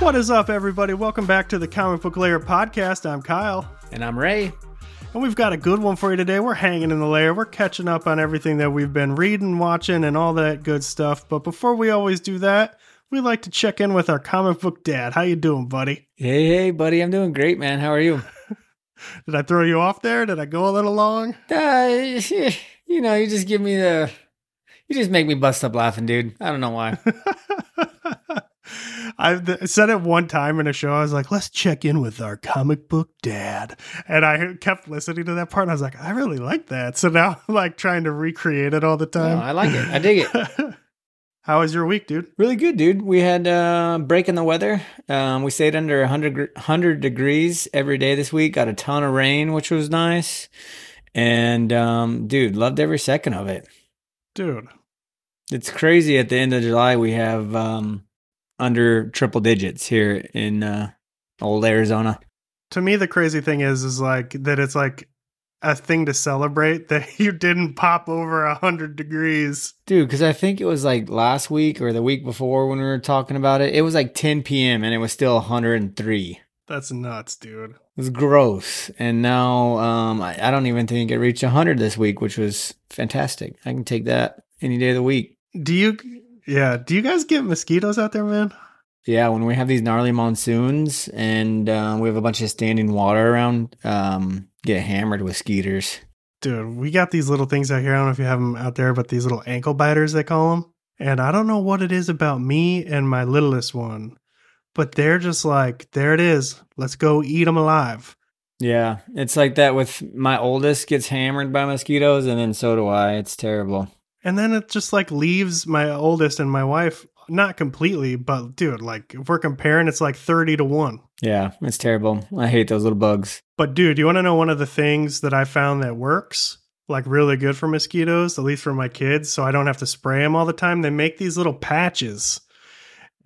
What is up, everybody? Welcome back to the Comic Book Lair podcast. I'm Kyle, And I'm Ray. and we've got a good one for you today. We're hanging in the lair. We're catching up on everything that we've been reading, watching, and all that good stuff. But before we always do that, we like to check in with our comic book dad. How you doing, buddy? Hey, hey, buddy. I'm doing great, man. How are you? Did I throw you off there? Did I go a little long? Uh, you know, you just give me the. You just make me bust up laughing, dude. I don't know why. I said it one time in a show. I was like, let's check in with our comic book dad. And I kept listening to that part. And I was like, I really like that. So now I'm like trying to recreate it all the No, time. I like it. I dig it. How was your week, dude? Really good, dude. We had uh, break in the weather. Um, we stayed under 100, 100 degrees every day this week. Got a ton of rain, which was nice. And, um, dude, loved every second of it. Dude. It's crazy. At the end of July, we have um, under triple digits here in uh, old Arizona. To me, the crazy thing is, is like that it's like a thing to celebrate that you didn't pop over a hundred degrees. Dude, because I think it was like last week or the week before when we were talking about it. It was like 10 p.m. and it was still 103. That's nuts, dude. was gross. And now um, I, I don't even think it reached 100 this week, which was fantastic. I can take that any day of the week. Do you, yeah, do you guys get mosquitoes out there, man? Yeah, when we have these gnarly monsoons and uh, we have a bunch of standing water around, um, get hammered with skeeters. Dude, we got these little things out here. I don't know if you have them out there, but these little ankle biters, they call them. And I don't know what it is about me and my littlest one, but they're just like, there it is. Let's go eat them alive. Yeah, it's like that with my oldest gets hammered by mosquitoes, and then so do I. It's terrible. And then it just like leaves my oldest and my wife, not completely, but dude, like if we're comparing, it's like 30 to 1. Yeah, it's terrible. I hate those little bugs. But dude, you want to know one of the things that I found that works? Like really good for mosquitoes, at least for my kids, so I don't have to spray them all the time. They make these little patches.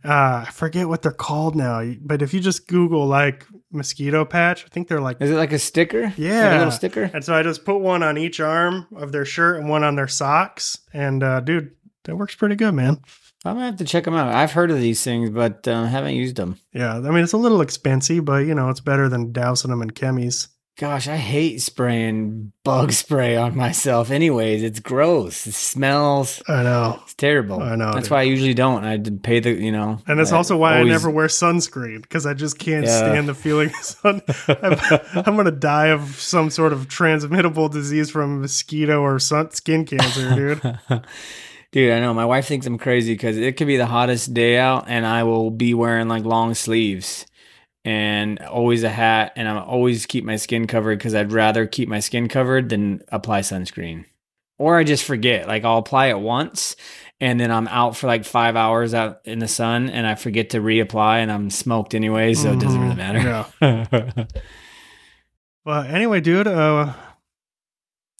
Uh, I forget what they're called now, but if you just Google like mosquito patch, I think they're like Is it like a sticker? Like Yeah. a little sticker? And so I just put one on each arm of their shirt and one on their socks. And uh, dude, that works pretty good, man. I'm gonna have to check them out. I've heard of these things, but uh, haven't used them. Yeah, I mean it's a little expensive, but you know it's better than dousing them in chemis. Gosh, I hate spraying bug spray on myself. Anyways, it's gross. It smells. I know, It's terrible. I know, That's dude. why I usually don't. I pay the, you know. and that's I also why always- I never wear sunscreen because I just can't Yeah. stand the feeling of sun. I'm, I'm gonna die of some sort of transmittable disease from mosquito or sun, skin cancer, dude. Dude, I know. My wife thinks I'm crazy because it could be the hottest day out and I will be wearing like long sleeves and always a hat. And I always keep my skin covered because I'd rather keep my skin covered than apply sunscreen. Or I just forget. Like I'll apply it once and then I'm out for like five hours out in the sun and I forget to reapply and I'm smoked anyway. So it doesn't really Mhm. matter. Yeah. Well, anyway, dude, uh,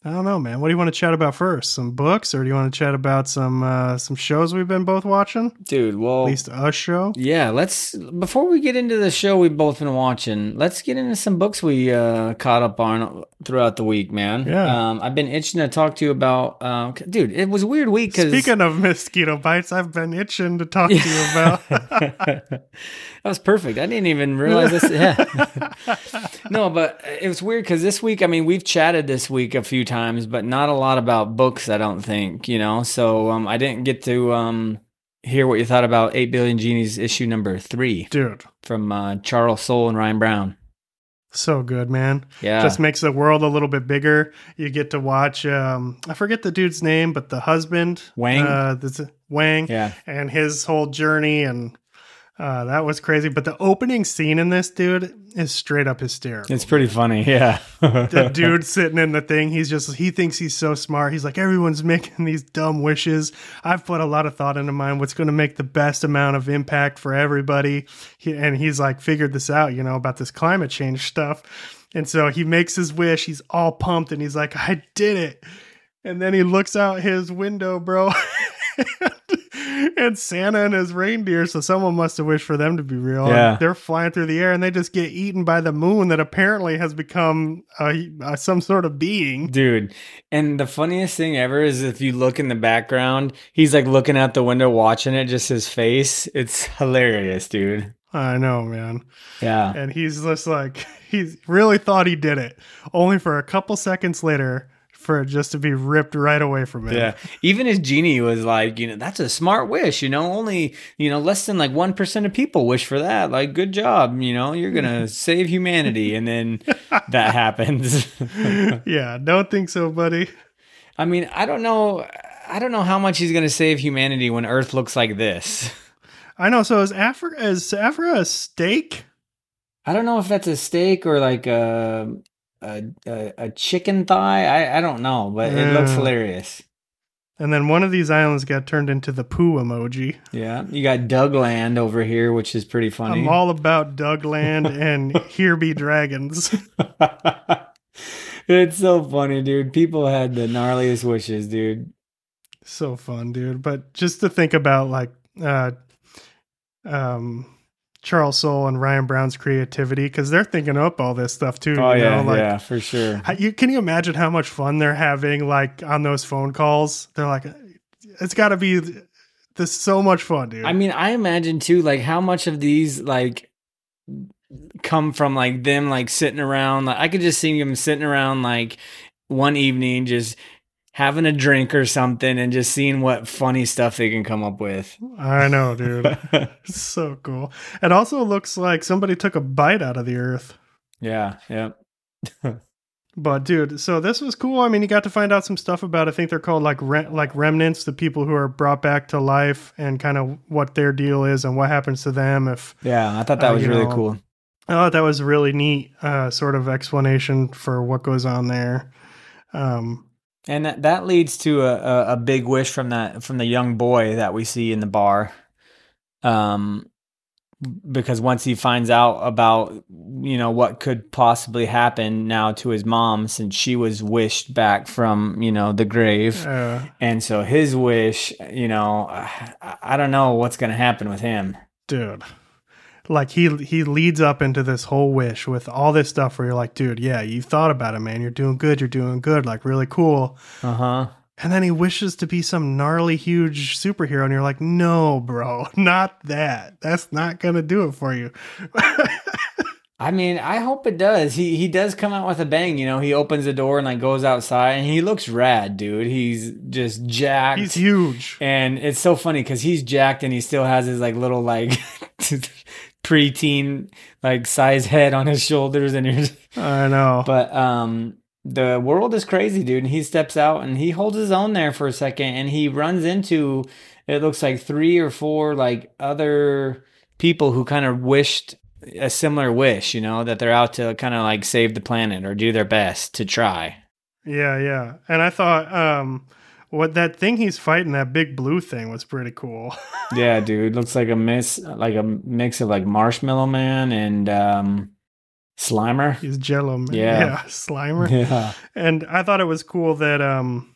I don't know, man. What do you want to chat about first? Some books, or do you want to chat about some uh, some shows we've been both watching? Dude, well. At least a show. Yeah, let's before we get into the show we've both been watching, let's get into some books we uh caught up on throughout the week, man. Yeah. Um I've been itching to talk to you about um dude, it was a weird week cuz Speaking of mosquito bites, I've been itching to talk to you about. that was perfect. I didn't even realize this. Yeah. no, but it was weird because this week, I mean, we've chatted this week a few times, but not a lot about books, I don't think, you know? So um, I didn't get to um, hear what you thought about 8 Billion Genies issue number three dude, from uh, Charles Soule and Ryan Browne. so good, man. Yeah. Just makes the world a little bit bigger. You get to watch. Um, I forget the dude's name, but the husband, Wang? uh, this, Wang, yeah. and his whole journey and uh, that was crazy. But the opening scene in this dude is straight up hysterical. It's pretty funny. Yeah. the dude sitting in the thing, he's just he thinks he's so smart. He's like everyone's making these dumb wishes. I've put a lot of thought into mine. What's going to make the best amount of impact for everybody? He, and he's like figured this out, you know, about this climate change stuff. And so he makes his wish. He's all pumped and he's like, I did it. And then he looks out his window, bro. and Santa and his reindeer, so someone must have wished for them to be real. Yeah. And they're flying through the air and they just get eaten by the moon that apparently has become uh, uh, some sort of being. Dude, and the funniest thing ever is if you look in the background, he's like looking out the window watching it, just his face. It's hilarious, dude. I know, man. Yeah. And he's just like, he really thought he did it, only for a couple seconds later for it just to be ripped right away from him. Yeah. Even his genie was like, you know, that's a smart wish, you know, only, you know, less than like 1% of people wish for that. Like, good job, you know, you're going to save humanity. And then that happens. yeah. Don't think so, buddy. I mean, I don't know. I don't know how much he's going to save humanity when Earth looks like this. I know. So is Africa, is Africa a steak? I don't know if that's a steak or like a a, a, a chicken thigh. I, I don't know, but it looks hilarious. And then one of these islands got turned into the poo emoji. Yeah, you got Dougland over here, which is pretty funny. I'm all about Dougland and Here Be Dragons. it's so funny, dude. People had the gnarliest wishes, dude. so fun, dude. But just to think about like uh um Charles Soule and Ryan Browne's creativity because they're thinking up all this stuff too. Oh you yeah, know? like, yeah, for sure. How, you can you imagine how much fun they're having like on those phone calls? They're like, it's got to be this so much fun, dude. I mean, I imagine too, like how much of these like come from like them like sitting around. Like I could just see them sitting around like one evening, just having a drink or something, and just seeing what funny stuff they can come up with. I know, dude. so cool. It also looks like somebody took a bite out of the earth. yeah, yeah. But dude, so this was cool. I mean, you got to find out some stuff about. I think they're called like re- like remnants, the people who are brought back to life, and kind of what their deal is and what happens to them. If Yeah, I thought that Uh, was really know, cool. I thought that was a really neat, uh, sort of explanation for what goes on there. Um, And that, that leads to a, a, big wish from that from the young boy that we see in the bar. Um because once he finds out about you know what could possibly happen now to his mom since she was wished back from you know the grave. Uh, and so his wish you know i, I don't know what's going to happen with him. Dude, like he he leads up into this whole wish with all this stuff where you're like, dude, yeah, you thought about it, man. You're doing good. You're doing good. Like really cool. uh-huh And then he wishes to be some gnarly, huge superhero, and you're like, no, bro, not that. That's not gonna do it for you. I mean, I hope it does. He he does come out with a bang, you know. He opens the door and like goes outside, and he looks rad, dude. He's just jacked. He's huge. and it's so funny because he's jacked and he still has his like little like preteen like size head on his shoulders, and you're. I know. But um, the world is crazy, dude. And he steps out and he holds his own there for a second, and he runs into it looks like three or four like other people who kind of wished a similar wish, you know, that they're out to kind of like save the planet or do their best to try. yeah, yeah. And I thought, um, what that thing he's fighting, that big blue thing, was pretty cool. Yeah, dude, looks like a mix like a mix of like Marshmallow Man and um Slimer. he's Jello, man. Yeah. yeah, Slimer. Yeah. and I thought it was cool that um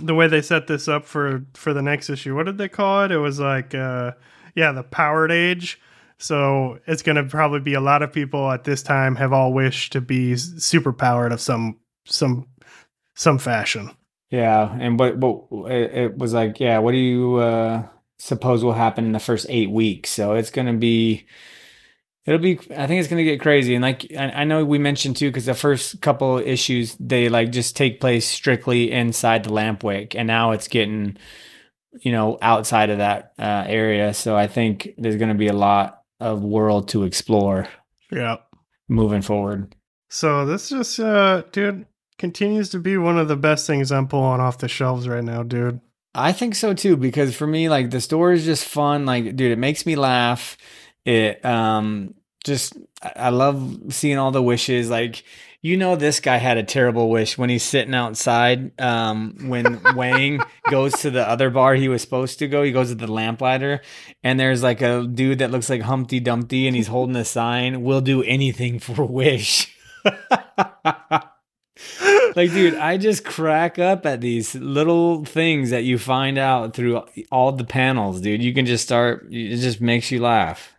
the way they set this up for for the next issue. What did they call it? It was like uh yeah, the powered age. So it's going to probably be a lot of people at this time have all wished to be super powered of some some some fashion. Yeah, and what what it, it was like, yeah, what do you uh suppose will happen in the first 8 weeks? So it's going to be it'll be I think it's going to get crazy and like I, I know we mentioned too cuz the first couple issues they like just take place strictly inside the lampwick and now it's getting you know outside of that uh area. So I think there's going to be a lot of world to explore Yeah. moving forward. So this just uh dude continues to be one of the best things I'm pulling off the shelves right now, dude. I think so too because for me like the store is just fun. Like dude it makes me laugh. It um just I love seeing all the wishes. Like you know this guy had a terrible wish when he's sitting outside um when Wang goes to the other bar he was supposed to go he goes to the lamplighter and there's like a dude that looks like Humpty Dumpty and he's holding a sign we'll do anything for wish like dude i just crack up at these little things that you find out through all the panels dude you can just start it just makes you laugh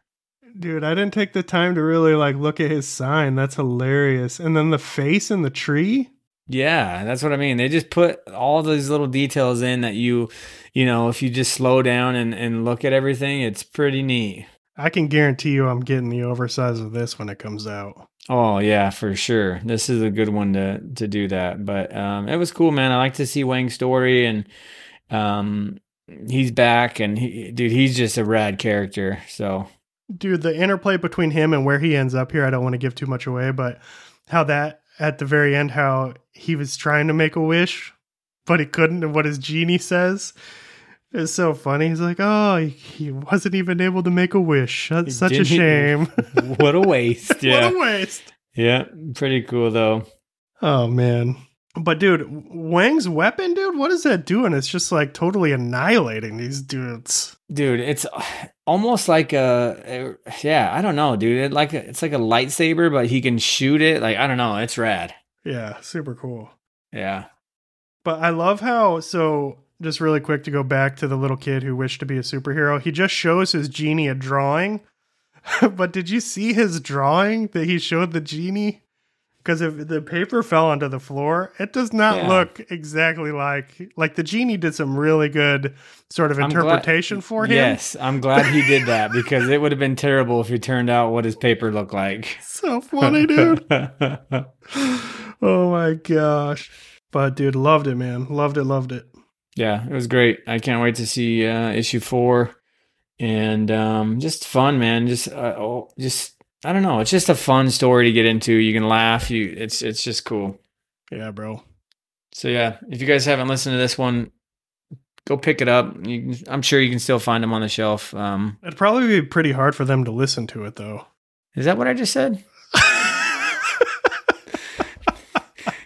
Dude, I didn't take the time to really like look at his sign. That's hilarious. And then the face in the tree. yeah that's what i mean they just put all these little details in that you you know if you just slow down and, and look at everything it's pretty neat I can guarantee you I'm getting the oversize of this when it comes out. Oh yeah, for sure. This is a good one to to do that. But um, it was cool, man. I like to see Wang's story, and um, he's back, and he, dude, he's just a rad character. So, dude, the interplay between him and where he ends up here, I don't want to give too much away, but how that at the very end, how he was trying to make a wish, but he couldn't, and what his genie says it's so funny. He's like, "Oh, he, wasn't even able to make a wish. That's such a shame. what a waste. Yeah. what a waste. Yeah, pretty cool though. Oh man. But dude, Wang's weapon, dude, what is that doing? It's just like totally annihilating these dudes. Dude, it's almost like a yeah, I don't know, dude. It like a, it's like a lightsaber, but he can shoot it. Like I don't know, it's rad. Yeah, super cool. Yeah. But I love how so just really quick to go back to the little kid who wished to be a superhero. He just shows his genie a drawing. but did you see his drawing that he showed the genie? Because if the paper fell onto the floor, it does not yeah. look exactly like like the genie did some really good sort of interpretation glad, for him. Yes, I'm glad he did that because it would have been terrible if he turned out what his paper looked like. So funny, dude. oh my gosh. But dude, loved it, man. Loved it, loved it yeah, it was great. I can't wait to see uh, issue four, and um, just fun, man. Just uh, oh, just I don't know. It's just a fun story to get into. You can laugh. You it's it's just cool. Yeah, bro. So yeah, if you guys haven't listened to this one, go pick it up. Can, I'm sure you can still find them on the shelf. Um, It'd probably be pretty hard for them to listen to it, though. Is that what I just said?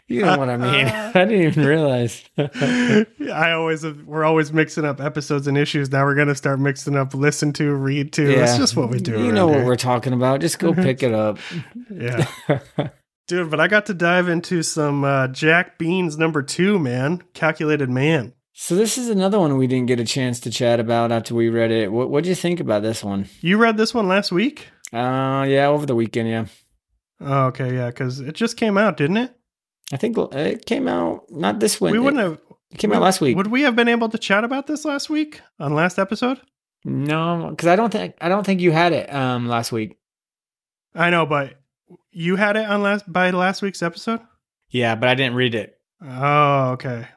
You know what I mean? I didn't even realize. I always we're always mixing up episodes and issues. Now we're gonna start mixing up listen to, read to. Yeah. That's just what we do. You know what we're talking about. Just go pick it up. yeah. Dude, but I got to dive into some uh, Jack Beans number two, man. Calculated Man. So this is another one we didn't get a chance to chat about after we read it. What what do you think about this one? You read this one last week? Uh yeah, over the weekend, yeah. Oh, okay, yeah, because it just came out, didn't it? I think it came out not this week. We wouldn't have. It came out last week. Would we have been able to chat about this last week on last episode? No, because I don't think I don't think you had it um last week. I know, but you had it on last by last week's episode. Yeah, but I didn't read it. Oh, okay.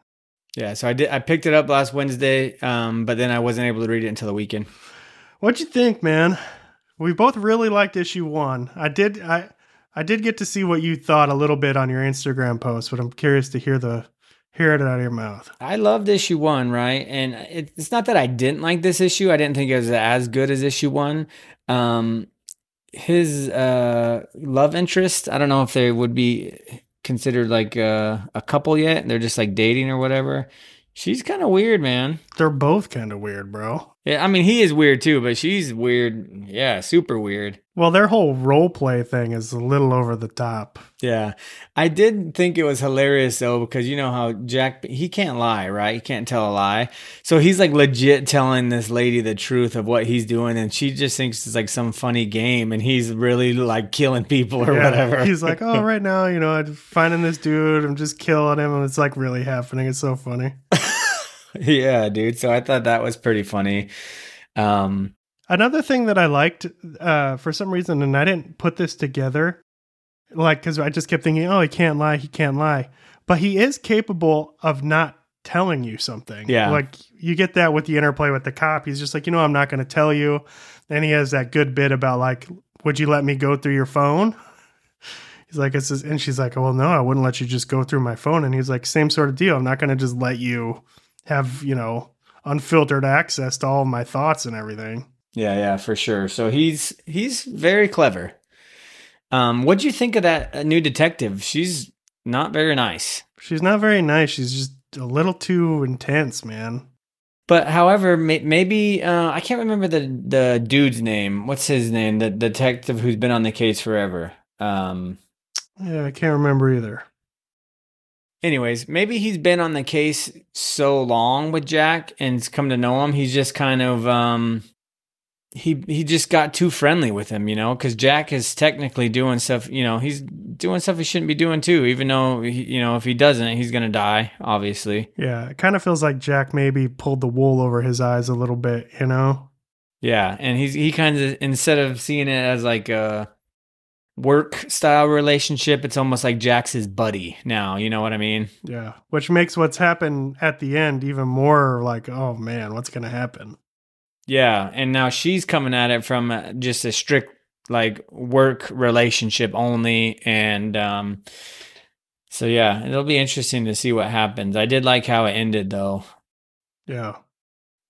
Yeah, so I did. I picked it up last Wednesday, um, but then I wasn't able to read it until the weekend. What'd you think, man? We both really liked issue one. I did. I I did get to see what you thought a little bit on your Instagram post, but I'm curious to hear the hear it out of your mouth. I loved issue one, right? And it's not that I didn't like this issue. I didn't think it was as good as issue one. Um, his uh, love interest, I don't know if they would be considered like uh, a couple yet. They're just like dating or whatever. She's kind of weird, man. They're both kind of weird, bro. Yeah, I mean, he is weird too, but she's weird. Yeah, super weird. Well, their whole role play thing is a little over the top. Yeah. I did think it was hilarious though, because you know how Jack, he can't lie, right? He can't tell a lie. So he's like legit telling this lady the truth of what he's doing, and she just thinks it's like some funny game, and he's really like killing people or yeah. whatever. He's like, oh, right now, you know, I'm finding this dude, I'm just killing him, and it's like really happening. It's so funny. yeah, dude. So I thought that was pretty funny. Um, Another thing that I liked uh, for some reason, and I didn't put this together, like because I just kept thinking, oh, he can't lie, he can't lie, but he is capable of not telling you something. Yeah, like you get that with the interplay with the cop. He's just like, you know, I'm not going to tell you. Then he has that good bit about like, would you let me go through your phone? He's like, it's just, and she's like, well, no, I wouldn't let you just go through my phone. And he's like, same sort of deal. I'm not going to just let you have, you know, unfiltered access to all of my thoughts and everything. Yeah, yeah, for sure. So he's he's very clever. Um, what do you think of that uh, new detective? She's not very nice. She's not very nice. She's just a little too intense, man. But however, may- maybe uh, I can't remember the the dude's name. What's his name? The detective who's been on the case forever. Um, yeah, I can't remember either anyways, maybe he's been on the case so long with Jack and come to know him. He's just kind of um he he just got too friendly with him, you know, because Jack is technically doing stuff. You know, he's doing stuff he shouldn't be doing too. Even though he, you know, if he doesn't, he's gonna die. Obviously. Yeah, it kind of feels like Jack maybe pulled the wool over his eyes a little bit. You know. Yeah, and he's he kind of instead of seeing it as like a work style relationship, it's almost like Jack's his buddy now. You know what I mean? Yeah. Which makes what's happened at the end even more like, oh man, what's going to happen? Yeah, and now she's coming at it from uh, just a strict like work relationship only, and um, so yeah, it'll be interesting to see what happens. I did like how it ended though. Yeah.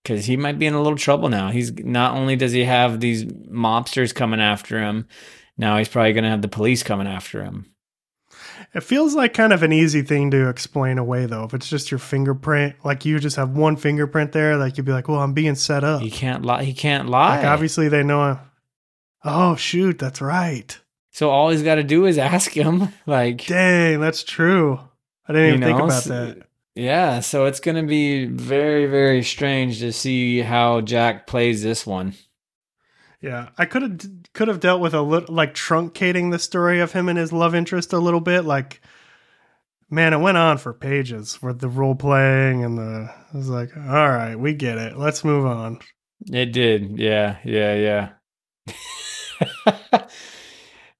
because he might be in a little trouble now. He's not only does he have these mobsters coming after him, now he's probably going to have the police coming after him. It feels like kind of an easy thing to explain away, though. If it's just your fingerprint, like you just have one fingerprint there, like you'd be like, "Well, I'm being set up." He can't lie. He can't lie. Like obviously they know. I'm- Oh shoot, that's right. so all he's got to do is ask him. Like, Dang, that's true. I didn't even think about that. yeah. So it's going to be very, very strange to see how Jack plays this one. Yeah, I could have could have dealt with a little like truncating the story of him and his love interest a little bit. Like, man, it went on for pages with the role playing and the. I was like, all right, we get it. Let's move on. It did. Yeah. Yeah. Yeah.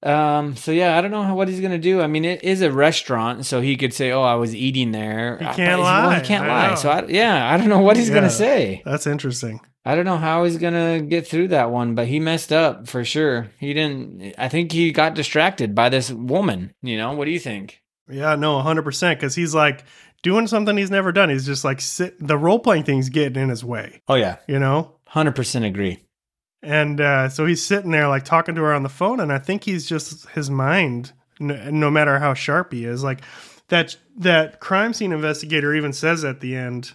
um. So yeah, I don't know how, what he's gonna do. I mean, it is a restaurant, so he could say, "Oh, I was eating there." He I- can't well, lie. he can't I lie. know. So I, yeah, I don't know what he's Yeah. gonna say. That's interesting. I don't know how he's gonna get through that one, but he messed up for sure. He didn't. I think he got distracted by this woman. You know, what do you think? Yeah, no, hundred percent. Because he's like doing something he's never done. He's just like sit. The role playing thing's getting in his way. Oh yeah, You know. hundred percent agree. And uh, so he's sitting there like talking to her on the phone, and I think he's just his mind, no, no matter how sharp he is, like that that crime scene investigator even says at the end,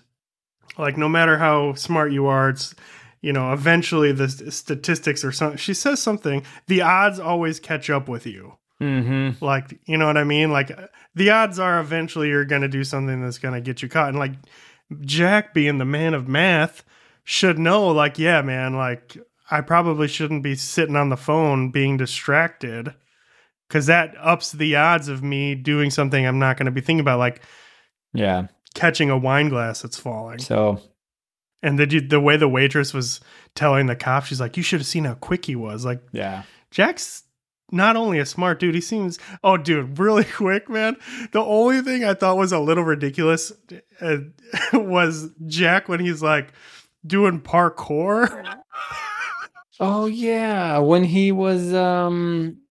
like no matter how smart you are, it's you know eventually the statistics or something. She says something. The odds always catch up with you. Mm-hmm. Like you know what I mean? Like the odds are eventually you're going to do something that's going to get you caught. And like Jack being the man of math should know like yeah, man, like I probably shouldn't be sitting on the phone being distracted cuz that ups the odds of me doing something I'm not going to be thinking about like Yeah. Catching a wine glass that's falling. So And the the way the waitress was telling the cop she's like you should have seen how quick he was. Like yeah. Jack's not only a smart dude, he seems. Oh, dude, really quick, man. The only thing I thought was a little ridiculous uh, was Jack when he's like doing parkour. Oh yeah, when he was um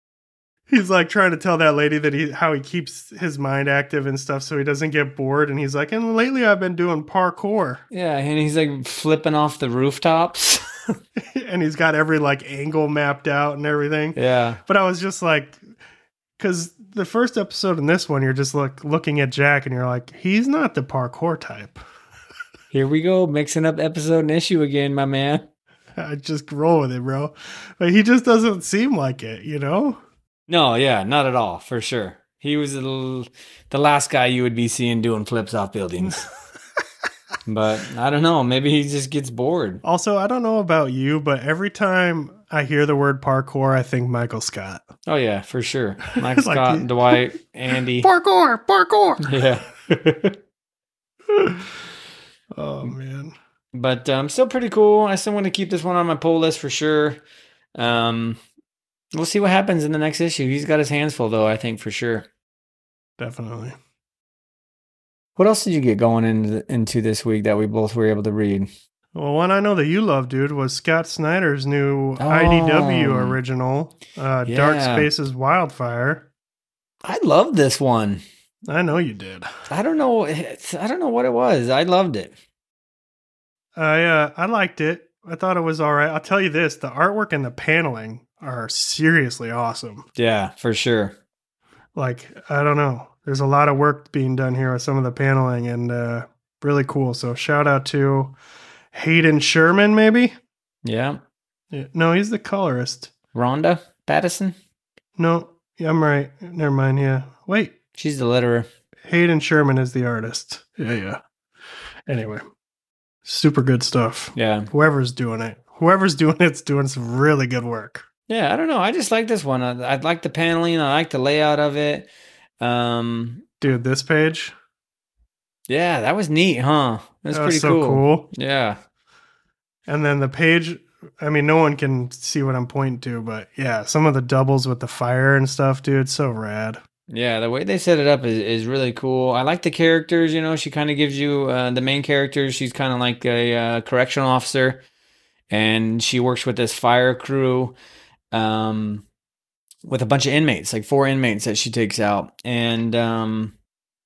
he's like trying to tell that lady that he how he keeps his mind active and stuff so he doesn't get bored. And he's like, and lately I've been doing parkour, yeah, and he's like flipping off the rooftops. and he's got every like angle mapped out and everything. yeah. But I was just like, because the first episode in this one, you're just like looking at Jack and you're like, he's not the parkour type. Here we go, mixing up episode and issue again, my man. I just roll with it, bro. But he just doesn't seem like it, you know? No, yeah, not at all, for sure. He was the the last guy you would be seeing doing flips off buildings. but I don't know, maybe he just gets bored. Also, I don't know about you, but every time I hear the word parkour, I think Michael Scott. Oh yeah, for sure. Michael Like Scott, Dwight, Andy. Parkour, parkour. Yeah. Oh man. but um, still pretty cool. I still want to keep this one on my pull list for sure. Um, we'll see what happens in the next issue. He's got his hands full, though. I think for sure. Definitely. What else did you get going into into this week that we both were able to read? Well, one I know that you love, dude, was Scott Snyder's new IDW Oh. original, uh, Dark Spaces Wildfire. I love this one. I know you did. I don't know. It's, I don't know what it was. I loved it. I uh, I liked it. I thought it was all right. I'll tell you this: the artwork and the paneling are seriously awesome. Yeah, for sure. Like I don't know, there's a lot of work being done here with some of the paneling, and uh, really cool. So shout out to Hayden Sherman, maybe. Yeah, Yeah, no, he's the colorist. Ronda Pattison. No, yeah, I'm right. Never mind. Yeah, wait. She's the letterer. Hayden Sherman is the artist. Yeah, yeah. Anyway, super good stuff. Yeah, Whoever's doing it, whoever's doing it's doing some really good work. Yeah. I don't know. I just like this one. I, I like the paneling. I like the layout of it. Um, Dude, this page yeah, that was neat, huh? That's that pretty was so cool. cool. Yeah, And then the page I mean, no one can see what I'm pointing to, but yeah, some of the doubles with the fire and stuff, dude, so rad. Yeah, the way they set it up is, is really cool. I like the characters. You know, she kind of gives you uh, the main character. She's kind of like a uh, correctional officer, and she works with this fire crew, um, with a bunch of inmates, like four inmates that she takes out, and um,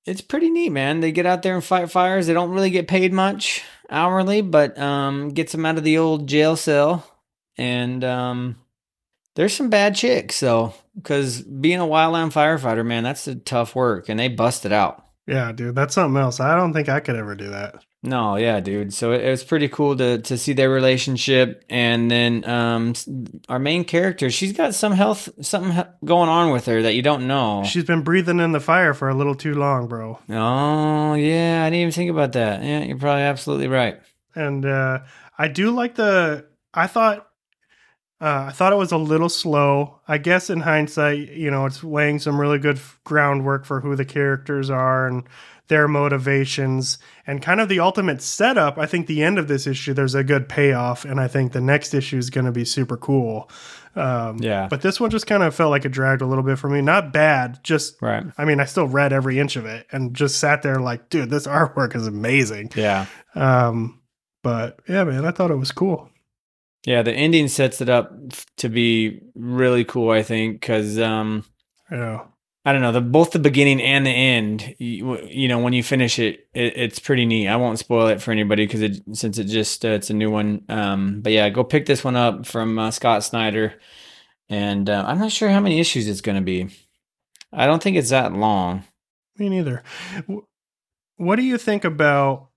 it's pretty neat, man. They get out there and fight fires. They don't really get paid much hourly, but um, gets them out of the old jail cell, and um, there's some bad chicks, so because being a wildland firefighter, man, that's a tough work, and they bust it out. Yeah, dude, that's something else. I don't think I could ever do that. No, yeah, dude. So it, it was pretty cool to to see their relationship, and then um, our main character, she's got some health, something going on with her that you don't know. She's been breathing in the fire for a little too long, bro. oh, yeah, I didn't even think about that. Yeah, you're probably absolutely right. And uh, I do like the. I thought. Uh, I thought it was a little slow. I guess in hindsight, you know, it's laying some really good f- groundwork for who the characters are and their motivations and kind of the ultimate setup. I think the end of this issue, there's a good payoff, and I think the next issue is going to be super cool. Um, Yeah. But this one just kind of felt like it dragged a little bit for me. Not bad, just Right. I mean, I still read every inch of it and just sat there like, dude, this artwork is amazing. Yeah. Um, but yeah, man, I thought it was cool. Yeah, the ending sets it up to be really cool, I think, because um, Yeah. I don't know, the both the beginning and the end. You, you know, when you finish it, it, it's pretty neat. I won't spoil it for anybody because it since it just uh, it's a new one. Um, but yeah, go pick this one up from uh, Scott Snyder, and uh, I'm not sure how many issues it's going to be. I don't think it's that long. Me neither. What do you think about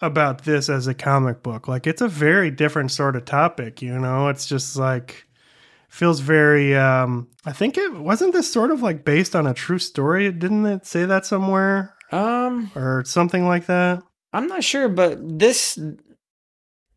about this as a comic book? Like it's a very different sort of topic, you know? It's just like feels very um I think it wasn't this sort of like based on a true story, didn't it say that somewhere Um, or something like that? I'm not sure, but this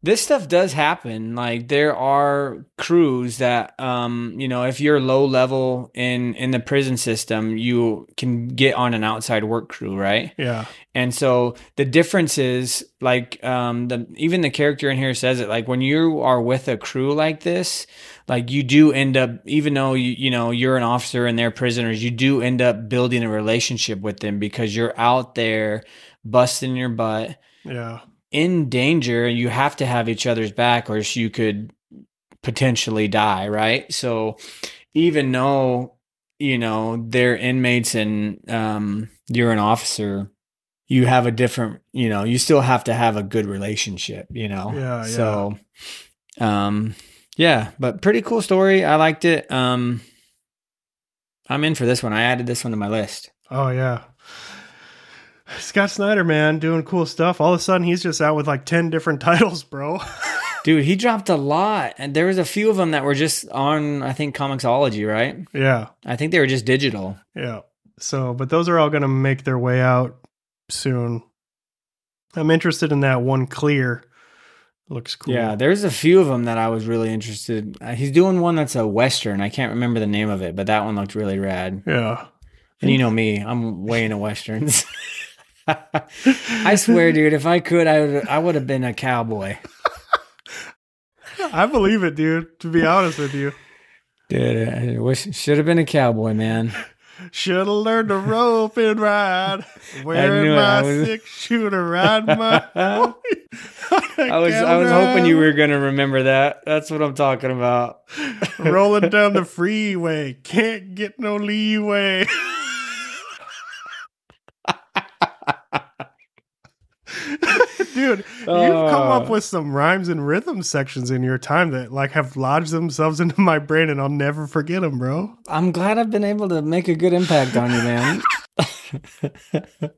this stuff does happen. Like there are crews that um, you know, if you're low level in in the prison system, you can get on an outside work crew, right? Yeah. And so the difference is like um the even the character in here says it like when you are with a crew like this, like you do end up even though you you know you're an officer and they're prisoners, you do end up building a relationship with them because you're out there busting your butt Yeah. In danger and you have to have each other's back or you could potentially die, right? So even though, you know, they're inmates and um you're an officer, you have a different, you know, you still have to have a good relationship, you know. Yeah, yeah. So um yeah, but pretty cool story. I liked it. Um I'm in for this one. I added this one to my list. Oh yeah. Scott Snyder, man, doing cool stuff. All of a sudden, he's just out with like ten different titles, bro. Dude, he dropped a lot, and there was a few of them that were just on, I think, Comixology, right? yeah, I think they were just digital. yeah. So, but those are all going to make their way out soon. I'm interested in that one. Clear looks cool. Yeah, there's a few of them that I was really interested. Uh, he's doing one that's a western. I can't remember the name of it, but that one looked really rad. yeah. And you know me, I'm way into westerns. I swear, dude, if I could, I would I would have been a cowboy. I believe it, dude. To be honest with you, Dude, I wish should have been a cowboy, man. should have learned to rope and ride. Wearing my was- six shooter, ride my. I was I was hoping you were gonna remember that. That's what I'm talking about. rolling down the freeway. Can't get no leeway. Dude, you've come up Uh. with some rhymes and rhythm sections in your time that like have lodged themselves into my brain and I'll never forget them, bro. I'm glad I've been able to make a good impact on you, man.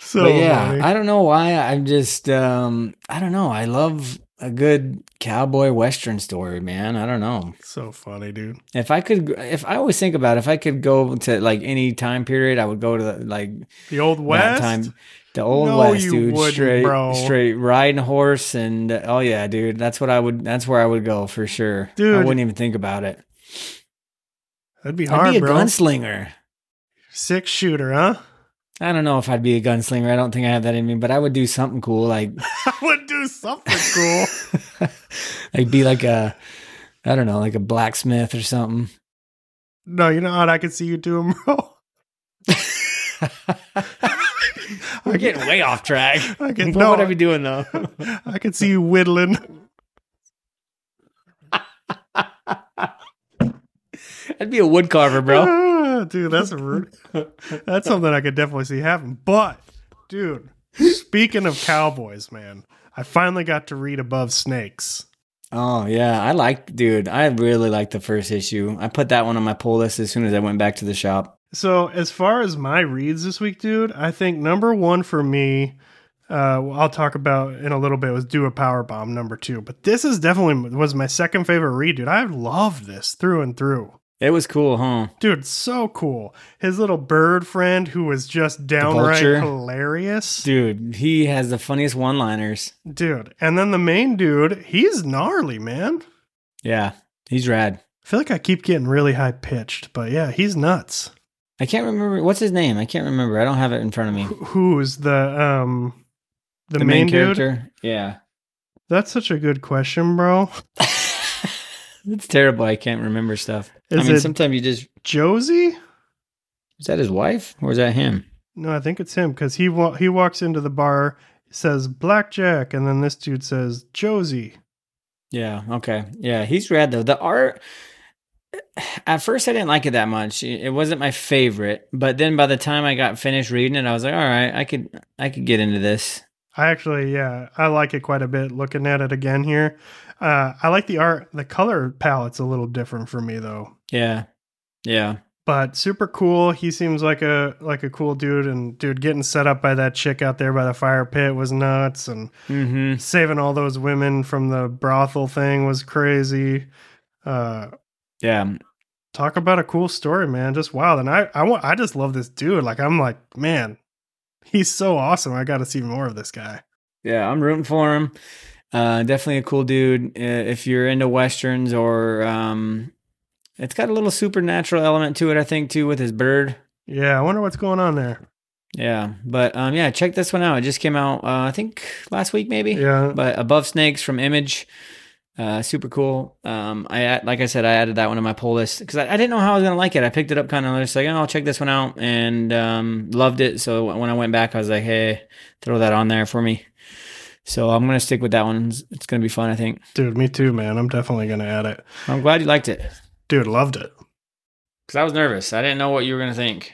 So but yeah, funny. I don't know why. I'm just, um, I don't know. I love a good cowboy western story, man. I don't know. so funny, dude. If I could, if I always think about it, if I could go to like any time period, I would go to the, like The old that west. time, the old No, west, dude. straight, bro. straight riding horse, and oh yeah, dude. That's what I would. That's where I would go for sure. Dude, I wouldn't even think about it. That'd be hard, I'd be a bro. gunslinger. Six shooter, huh? I don't know if I'd be a gunslinger. I don't think I have that in me, but I would do something cool, like I would do something cool. like be like a, I don't know, like a blacksmith or something. no, you know what I could see you doing, bro. We're getting way off track. I can- what no. would I be doing though? I could see you whittling. I'd be a wood carver, bro. Ah, dude, that's rude. That's something I could definitely see happen. But, dude, speaking of cowboys, man, I finally got to read Above Snakes. Oh yeah, I like, dude. I really like the first issue. I put that one on my pull list as soon as I went back to the shop. So, as far as my reads this week, dude, I think number one for me, uh, I'll talk about in a little bit, was Do a Power Bomb number two. But this is definitely was my second favorite read, dude. I love this through and through. It was cool, huh? Dude, so cool. His little bird friend who was just downright hilarious. Dude, he has the funniest one-liners. Dude. And then the main dude, he's gnarly, man. Yeah, he's rad. I feel like I keep getting really high pitched, but yeah, he's nuts. I can't remember what's his name. I can't remember. I don't have it in front of me. Wh- Who's the um the, main, dude? character. Yeah. That's such a good question, bro. it's terrible. I can't remember stuff. Is I mean, sometimes you just Josie? is that his wife or is that him? No, I think it's him because he wa- he walks into the bar, says blackjack, and then this dude says Josie. Yeah. Okay. Yeah, he's rad though. The art. At first, I didn't like it that much. It wasn't my favorite, but then by the time I got finished reading it, I was like, "All right, I could, I could get into this." I actually, yeah, I like it quite a bit. Looking at it again here, uh, I like the art. The color palette's a little different for me though, Yeah, yeah, but super cool. He seems like a like a cool dude, and dude getting set up by that chick out there by the fire pit was nuts, and mm-hmm. saving all those women from the brothel thing was crazy. Uh, yeah. talk about a cool story, man. Just wild, and I I want I just love this dude. Like I'm like, man, he's so awesome. I got to see more of this guy. Yeah, I'm rooting for him. Uh, definitely a cool dude. If you're into westerns or um, it's got a little supernatural element to it, I think too, with his bird. Yeah, I wonder what's going on there. Yeah, but um, yeah, check this one out. It just came out, uh, I think last week maybe. Yeah, But Above Snakes from Image, uh, super cool. Um, I like I said, I added that one to my pull list because I, I didn't know how I was gonna like it. I picked it up kind of just like, oh, I'll check this one out, and um, loved it. So when I went back, I was like, hey, throw that on there for me. So I'm gonna stick with that one. It's- gonna be fun, I think. dude, me too, man. I'm definitely gonna add it. I'm glad you liked it Dude, loved it, because I was nervous. I didn't know what you were gonna think.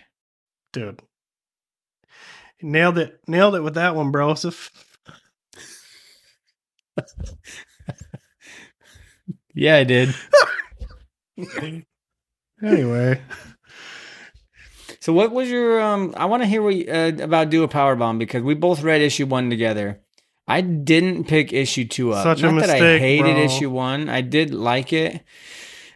dude. Nailed it, nailed it with that one, bro. Yeah, I did. anyway, So what was your um I want to hear what you, uh, about do a power bomb because we both read issue 1 together. I didn't pick issue 2 up. Such a Not that I hated bro. issue 1. I did like it.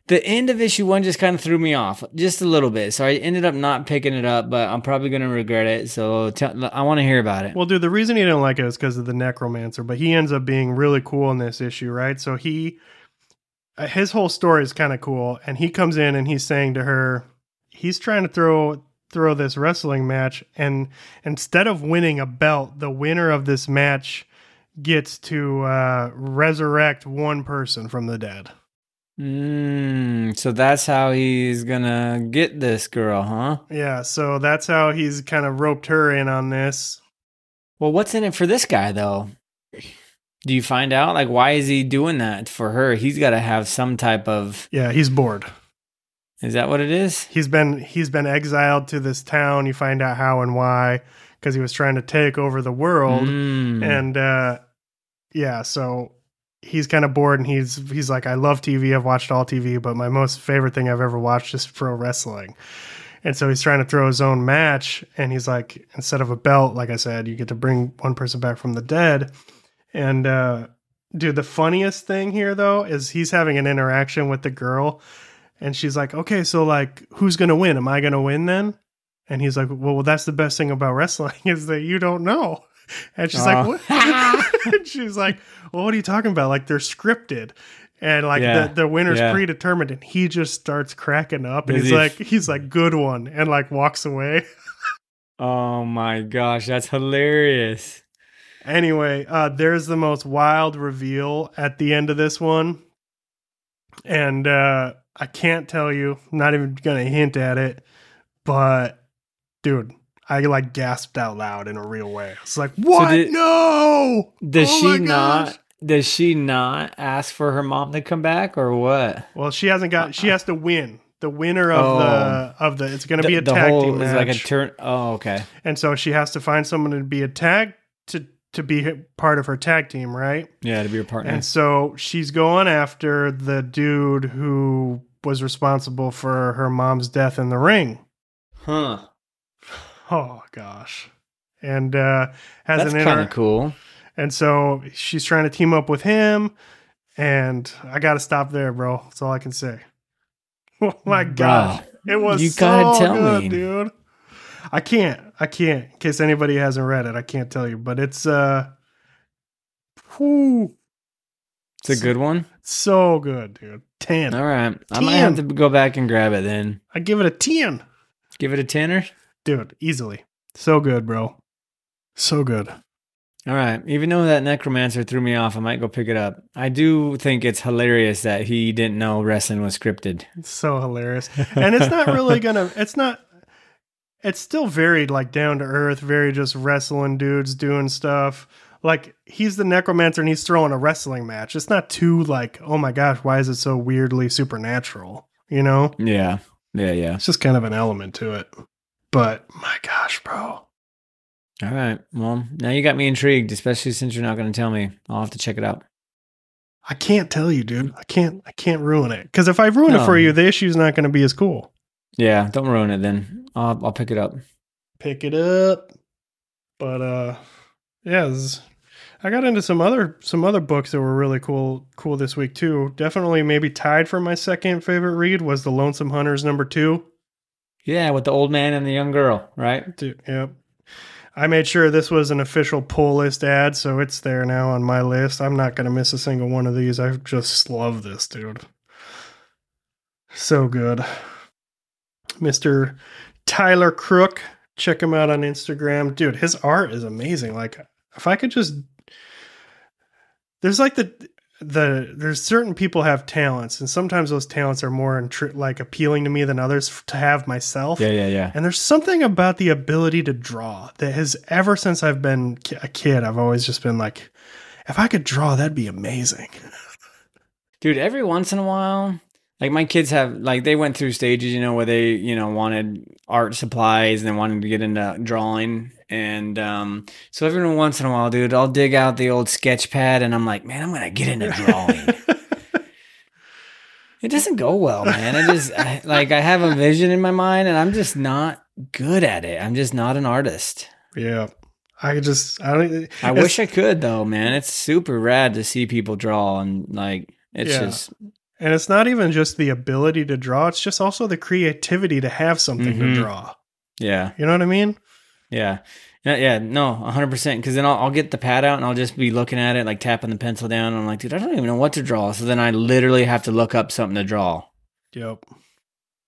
The end of issue 1 just kind of threw me off just a little bit. So I ended up not picking it up, but I'm probably going to regret it. So tell I want to hear about it. well, dude, the reason he didn't like it is because of the necromancer, but he ends up being really cool in this issue, right? So he, his whole story is kind of cool, and he comes in and he's saying to her, he's trying to throw throw this wrestling match, and instead of winning a belt, the winner of this match gets to uh, resurrect one person from the dead. Mm, so that's how he's to get this girl, huh? Yeah, so that's how he's kind of roped her in on this. Well, what's in it for this guy though? Do you find out like why is he doing that for her? He's got to have some type of Yeah, he's bored. Is that what it is? He's been he's been exiled to this town. You find out how and why because he was trying to take over the world. Mm. And uh yeah, so he's kind of bored and he's he's like I love TV. I've watched all TV, but my most favorite thing I've ever watched is pro wrestling. And so he's trying to throw his own match and he's like instead of a belt, like I said, you get to bring one person back from the dead. And uh dude, the funniest thing here though is he's having an interaction with the girl and she's like, "Okay, so like who's going to win? Am I going to win then?" And he's like, "Well, well, that's the best thing about wrestling is that you don't know." And she's Oh. like, "What?" and she's like, "Well, what are you talking about? Like they're scripted." And like Yeah. the, the winner's Yeah. predetermined, and he just starts cracking up, and Is he's he- like, he's like, good one, and like walks away. Oh my gosh, that's hilarious. Anyway, uh, there's the most wild reveal at the end of this one. And uh, I can't tell you, not even going to hint at it, but dude, I like gasped out loud in a real way. It's like, what? did- no! Does Oh she not does she not ask for her mom to come back or what? Well, she hasn't got, she has to win. The winner of Oh. the, of the, it's going to be a the tag whole team is like a turn. Oh, okay. and so she has to find someone to be a tag, to, to be part of her tag team, right? Yeah, to be your partner. And so she's going after the dude who was responsible for her mom's death in the ring. huh. Oh gosh. And uh has That's an kind inter- of cool. and so she's trying to team up with him and I got to stop there, bro. That's all I can say. Oh my Bruh. gosh. It was You so gotta tell good, me. dude. I can't. I can't. In case anybody hasn't read it, I can't tell you, but it's uh whew, It's a good one. so good, dude. 10. All right. I might have to go back and grab it then. I give it a 10. Give it a tenner. Dude, easily. So good, bro. So good. All right. Even though that necromancer threw me off, I might go pick it up. I do think it's hilarious that he didn't know wrestling was scripted. It's so hilarious. And it's not really gonna it's not it's still very like down to earth, very just wrestling dudes doing stuff. Like he's the necromancer and he's throwing a wrestling match. It's not too like, oh my gosh, why is it so weirdly supernatural? You know? Yeah. Yeah. Yeah. It's just kind of an element to it. But my gosh, bro. All right. Well, now you got me intrigued, especially since you're not going to tell me. I'll have to check it out. I can't tell you, dude. I can't I can't ruin it. Because if I ruin it for you, um, the issue's not gonna be as cool. Yeah. Don't ruin it then. I'll, I'll pick it up. pick it up. But uh yeah, is- I got into some other some other books that were really cool cool this week too. Definitely maybe tied for my second favorite read was The Lonesome Hunters number 2. Yeah. With the old man and the young girl, right? Dude, yep. I made sure this was an official pull list ad, so it's there now on my list. I'm not going to miss a single one of these. I just love this, dude. So good. Mr. Tyler Crook, check him out on Instagram. Dude, his art is amazing. Like if I could just There's like the the there's certain people have talents and sometimes those talents are more intri- like appealing to me than others f- to have myself. Yeah. Yeah. Yeah. And there's something about the ability to draw that has ever since I've been ki- a kid, I've always just been like, if I could draw, that'd be amazing. Dude, every once in a while, like my kids have, like they went through stages, you know, where they, you know, wanted art supplies and they wanted to get into drawing. And um, so every once in a while, dude, I'll dig out the old sketch pad and I'm like, man, I'm going to get into drawing. it doesn't go well, man. I just, I, like, I have a vision in my mind and I'm just not good at it. I'm just not an artist. yeah. I just, I don't, I wish I could, though, man. It's super rad to see people draw and, like, it's Yeah. just, and it's not even just the ability to draw, it's just also the creativity to have something Mhm. to draw. yeah. You know what I mean? Yeah. Yeah, yeah, no, 100%. Because then I'll, I'll get the pad out and I'll just be looking at it, like tapping the pencil down. And I'm like, dude, I don't even know what to draw. So then I literally have to look up something to draw. Yep.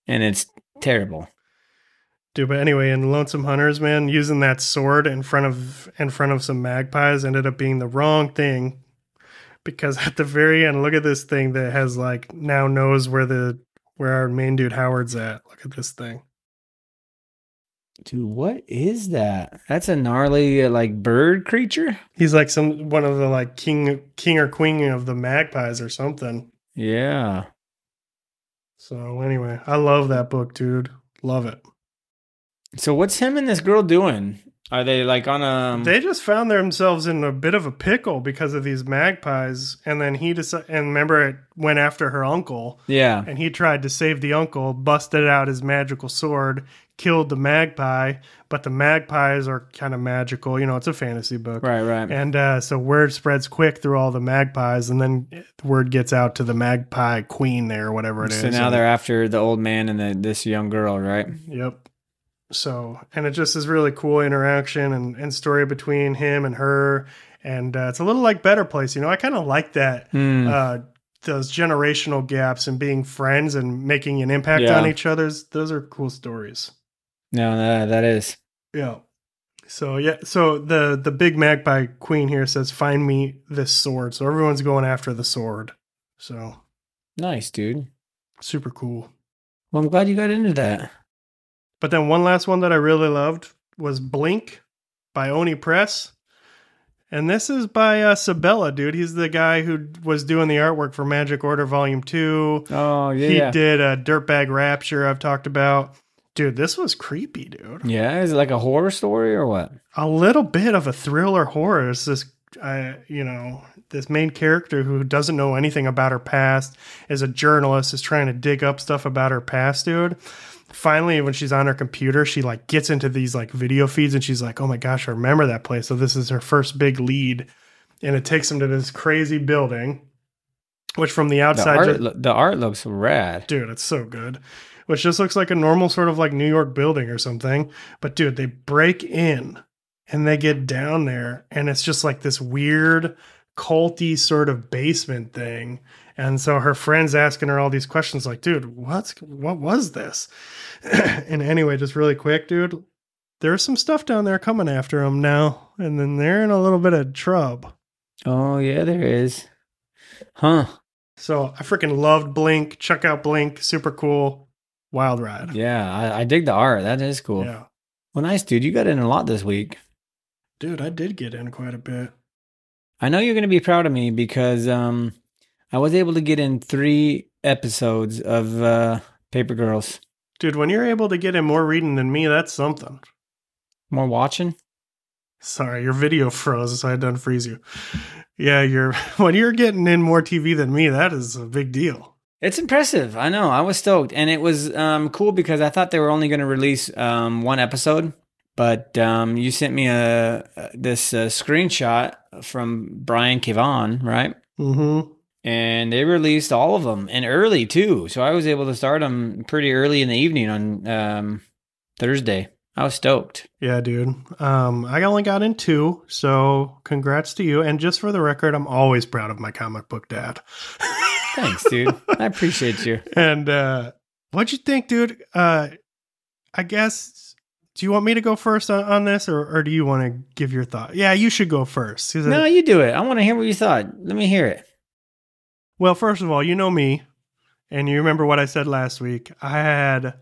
And it's terrible. Dude, but anyway, in Lonesome Hunters, man, using that sword in front of in front of some magpies ended up being the wrong thing. Because at the very end, look at this thing that has like now knows where the where our main dude Howard's at. Look at this thing. Dude, what is that? That's a gnarly, uh, like, bird creature? He's like some one of the like king king or queen of the magpies or something. Yeah. So anyway, I love that book, dude. Love it. So what's him and this girl doing? Are they, like, on a. They just found themselves in a bit of a pickle because of these magpies, and then he decided. And remember, it went after her uncle, yeah. and he tried to save the uncle, busted out his magical sword, killed the magpie. But the magpies are kind of magical, you know. It's a fantasy book, Right, right. and uh, so word spreads quick through all the magpies, and then word gets out to the magpie queen there, or whatever it is. so now and- they're after the old man and the, this young girl, right? Yep. So, and it just is really cool interaction and, and story between him and her. And uh, it's a little like Better Place. You know, I kind of like that, Hmm. uh, those generational gaps and being friends and making an impact Yeah. on each other's. Those are cool stories. no, that, that is. Yeah. So yeah, so the the Big Magpie Queen here says, "Find me this sword." So everyone's going after the sword. So Nice, dude. super cool. Well, I'm glad you got into that. But then one last one that I really loved was Blink by Oni Press. And this is by uh, Sebela, dude. He's the guy who was doing the artwork for Magic Order Volume 2. Oh yeah, he yeah. did a Dirtbag Rapture I've talked about. Dude, this was creepy, dude. Yeah, is it like a horror story or what? A little bit of a thriller horror. It's this, uh, you know, this main character who doesn't know anything about her past is a journalist, is trying to dig up stuff about her past, dude. Finally, when she's on her computer, she like gets into these like video feeds and she's like, oh my gosh, I remember that place. So this is her first big lead. And it takes them to this crazy building, which from the The outside, art, ju- lo- the art looks rad. dude, it's so good. Which just looks like a normal sort of like New York building or something. But dude, they break in and they get down there, and it's just like this weird culty sort of basement thing. And so her friend's asking her all these questions, like, dude, what's what was this? and anyway, just really quick, dude, there's some stuff down there coming after them now, and then they're in a little bit of trouble. Oh yeah, there is. Huh? So I freaking loved Blink. Check out Blink, super cool, wild ride. Yeah, I, I dig the art. That is cool. yeah. Well, nice, dude. You got in a lot this week. Dude, I did get in quite a bit. I know you're going to be proud of me because um, I was able to get in three episodes of uh, Paper Girls. Dude, when you're able to get in more reading than me, that's something. More watching? Sorry, your video froze, so I had to unfreeze you. Yeah, you're when you're getting in more TV than me, that is a big deal. It's impressive. I know. I was stoked, and it was um, cool because I thought they were only going to release um, one episode, but um, you sent me a this uh, screenshot from Brian K. Vaughan, right? Mm-hmm. And they released all of them and early too, so I was able to start them pretty early in the evening on um, Thursday. I was stoked. Yeah, dude. Um, I only got in two, so congrats to you. And just for the record, I'm always proud of my comic book dad. Thanks, dude. I appreciate you. And uh what'd you think, dude? Uh I guess do you want me to go first on, on this or, or do you want to give your thought? Yeah, you should go first. No, I- you do it. I want to hear what you thought. Let me hear it. Well, first of all, you know me, and you remember what I said last week. I had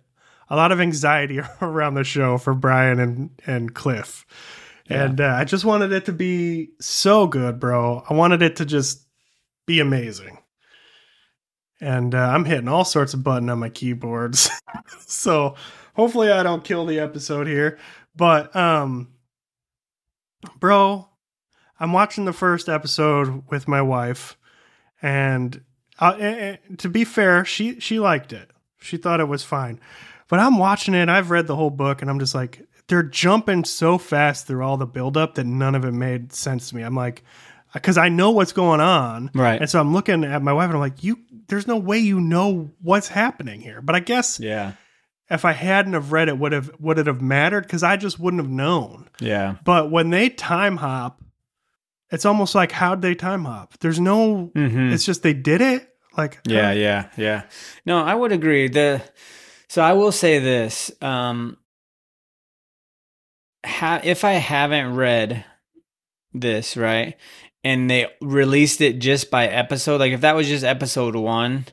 a lot of anxiety around the show for Brian and, and Cliff. Yeah. And uh, I just wanted it to be so good, bro. I wanted it to just be amazing. And uh, I'm hitting all sorts of button on my keyboards. so hopefully I don't kill the episode here. But um bro, I'm watching the first episode with my wife and uh, eh, to be fair, she she liked it. She thought it was fine. But I'm watching it, I've read the whole book and I'm just like they're jumping so fast through all the buildup that none of it made sense to me. I'm like, because I know what's going on, Right. And so I'm looking at my wife and I'm like, you, there's no way you know what's happening here. But I guess Yeah. if I hadn't have read it, would have would it have mattered? Because I just wouldn't have known. Yeah. But when they time hop, it's almost like how'd they time hop? There's no. Mm-hmm. It's just they did it. Like Yeah, yeah, yeah. No, I would agree. The so I will say this: um, ha- if I haven't read this right, and they released it just by episode, like if that was just episode one,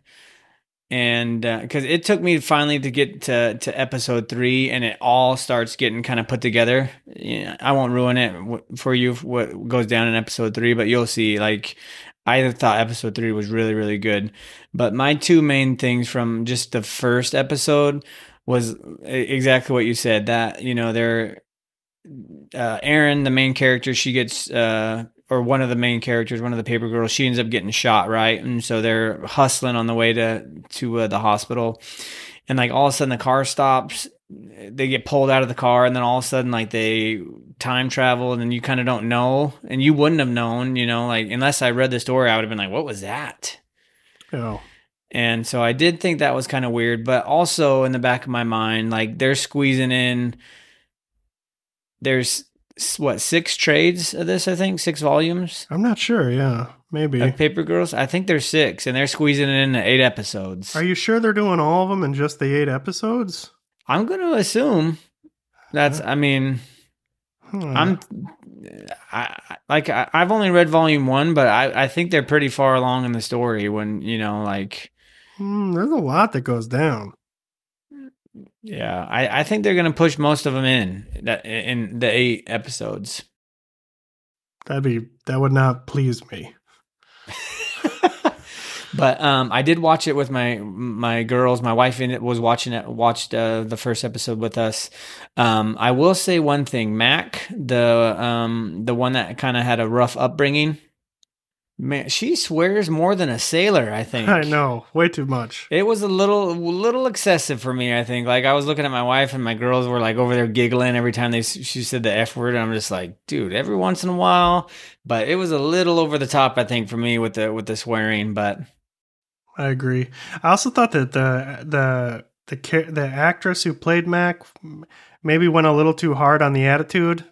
and because it took me finally to get to to episode three, and it all starts getting kind of put together. Yeah, I won't ruin it for you what goes down in episode three, but you'll see. Like I thought episode three was really really good, but my two main things from just the first episode was exactly what you said. That you know they're uh, Erin, the main character, she gets uh, or one of the main characters, one of the paper girls, she ends up getting shot, right? And so they're hustling on the way to to uh, the hospital, and like all of a sudden the car stops. They get pulled out of the car, and then all of a sudden, like they time travel, and then you kind of don't know, and you wouldn't have known, you know, like unless I read the story, I would have been like, "What was that?" Oh, And so I did think that was kind of weird, but also in the back of my mind, like they're squeezing in. There's what six trades of this? I think six volumes I'm not sure. Yeah, maybe. of Paper Girls. I think there's six, and they're squeezing it into eight episodes. Are you sure they're doing all of them in just the eight episodes? I'm going to assume. That's. I mean. I'm. I like. I, I've only read volume one, but I I think they're pretty far along in the story. When you know, like, Hmm, there's a lot that goes down. Yeah, I I think they're gonna push most of them in that in the eight episodes. That'd be that would not please me. but um, I did watch it with my my girls. My wife in it was watching it. Watched uh, the first episode with us. Um, I will say one thing, Mac, the um, the one that kind of had a rough upbringing. Man, she swears more than a sailor. I think. I know, way too much. It was a little little excessive for me. I think. Like I was looking at my wife, and my girls were like over there giggling every time they she said the f word. And I'm just like, dude, every once in a while. But it was a little over the top. I think for me with the with the swearing. But I agree. I also thought that the the the the actress who played Mac maybe went a little too hard on the attitude.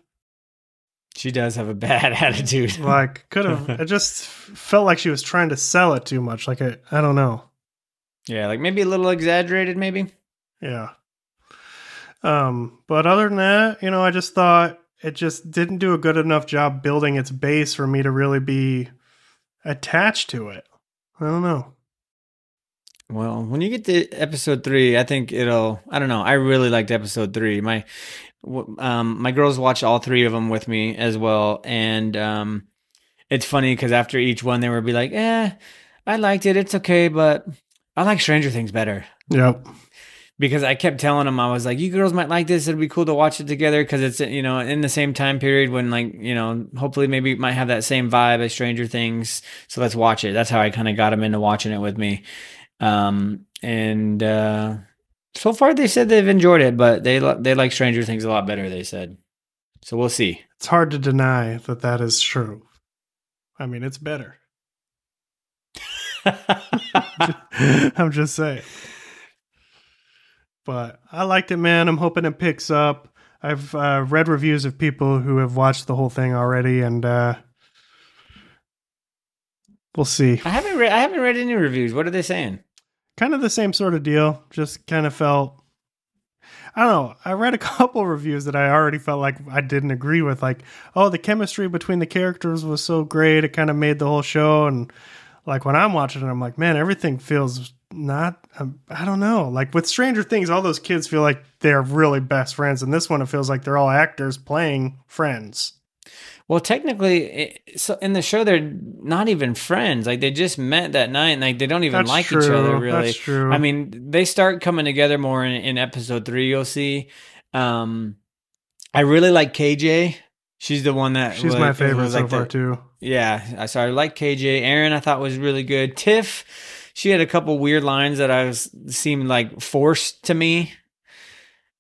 She does have a bad attitude. Like could have. it just felt like she was trying to sell it too much. Like I, I don't know. yeah, like maybe a little exaggerated, maybe. Yeah. Um, but other than that, you know, I just thought it just didn't do a good enough job building its base for me to really be attached to it. I don't know. Well, when you get to episode three, I think it'll. I don't know. I really liked episode three. My, um, my girls watched all three of them with me as well, and um, it's funny because after each one, they would be like, "Eh, I liked it. It's okay, but I like Stranger Things better." Yep. because I kept telling them I was like, you girls might like this. It'd be cool to watch it together because it's you know in the same time period when like you know hopefully maybe it might have that same vibe as Stranger Things. So let's watch it. That's how I kind of got them into watching it with me. Um, and uh, so far they said they've enjoyed it, but they they like Stranger Things a lot better. They said. So we'll see. It's hard to deny that that is true. I mean, it's better. I'm just saying. But I liked it, man. I'm hoping it picks up. I've uh, read reviews of people who have watched the whole thing already, and uh, we'll see. I haven't read I haven't read any reviews. What are they saying? Kind of the same sort of deal. Just kind of felt. I don't know. I read a couple reviews that I already felt like I didn't agree with. Like, oh, the chemistry between the characters was so great. It kind of made the whole show. And like when I'm watching it, I'm like, man, everything feels not. Um, I don't know. Like with Stranger Things, all those kids feel like they're really best friends. And this one, it feels like they're all actors playing friends. Well, technically, it, so in the show they're not even friends. Like they just met that night, and like they don't even That's like true. each other really. That's true. I mean, they start coming together more in, in episode three. You'll see. Um, I really like KJ. She's the one that she's was- my favorite was so like far the- too. Yeah, I so I like KJ. Erin, I thought was really good. Tiff, she had a couple weird lines that I was seemed like forced to me,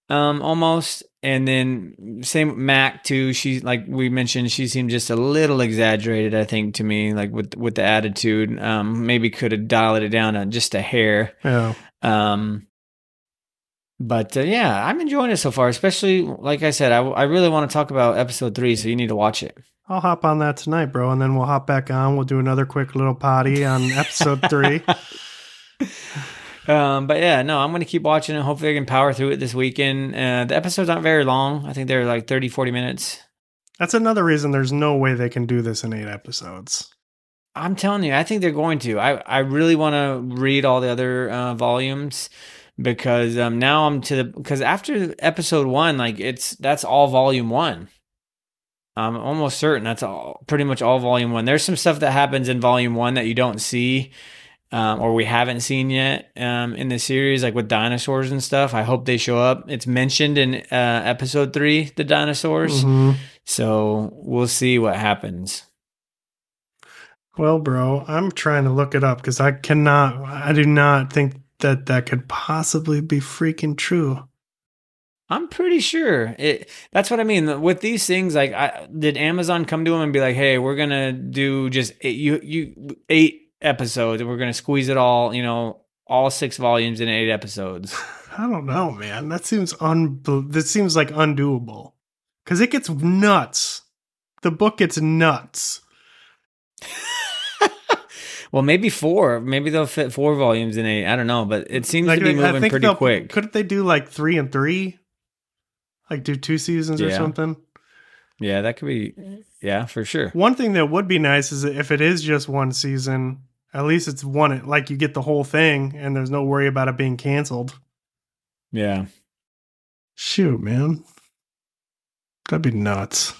um, almost. And then same Mac too. She like we mentioned, she seemed just a little exaggerated. I think to me, like with with the attitude, um, maybe could have dialed it down on just a hair. Yeah. Um, but uh, yeah, I'm enjoying it so far. Especially like I said, I I really want to talk about episode three, so you need to watch it. I'll hop on that tonight, bro, and then we'll hop back on. We'll do another quick little potty on episode three. Um, but yeah, no, I'm going to keep watching it. Hopefully I can power through it this weekend. Uh, the episodes aren't very long. I think they're like 30, 40 minutes. That's another reason there's no way they can do this in eight episodes. I'm telling you, I think they're going to. I, I really want to read all the other uh, volumes because um, now I'm to the because after episode one, like it's that's all volume one. I'm almost certain that's all pretty much all volume one. There's some stuff that happens in volume one that you don't see um, or we haven't seen yet um, in the series, like with dinosaurs and stuff. I hope they show up. It's mentioned in uh, episode three, the dinosaurs. Mhm. So we'll see what happens. Well, bro, I'm trying to look it up because I cannot, I do not think that that could possibly be freaking true. I'm pretty sure it. That's what I mean with these things. Like, I, did Amazon come to them and be like, "Hey, we're gonna do just eight, you you eight episodes, and we're gonna squeeze it all, you know, all six volumes in eight episodes." I don't know, man. That seems un. That seems like undoable because it gets nuts. The book gets nuts. well, maybe four. Maybe they'll fit four volumes in eight. I don't know, but it seems Like, to be I moving think pretty quick. Couldn't they do like three and three? Like do two seasons or something. Yeah, that could be. Yeah, for sure. One thing that would be nice is if it is just one season, at least it's one it like you get the whole thing and there's no worry about it being canceled. Yeah. Shoot, man. That'd be nuts.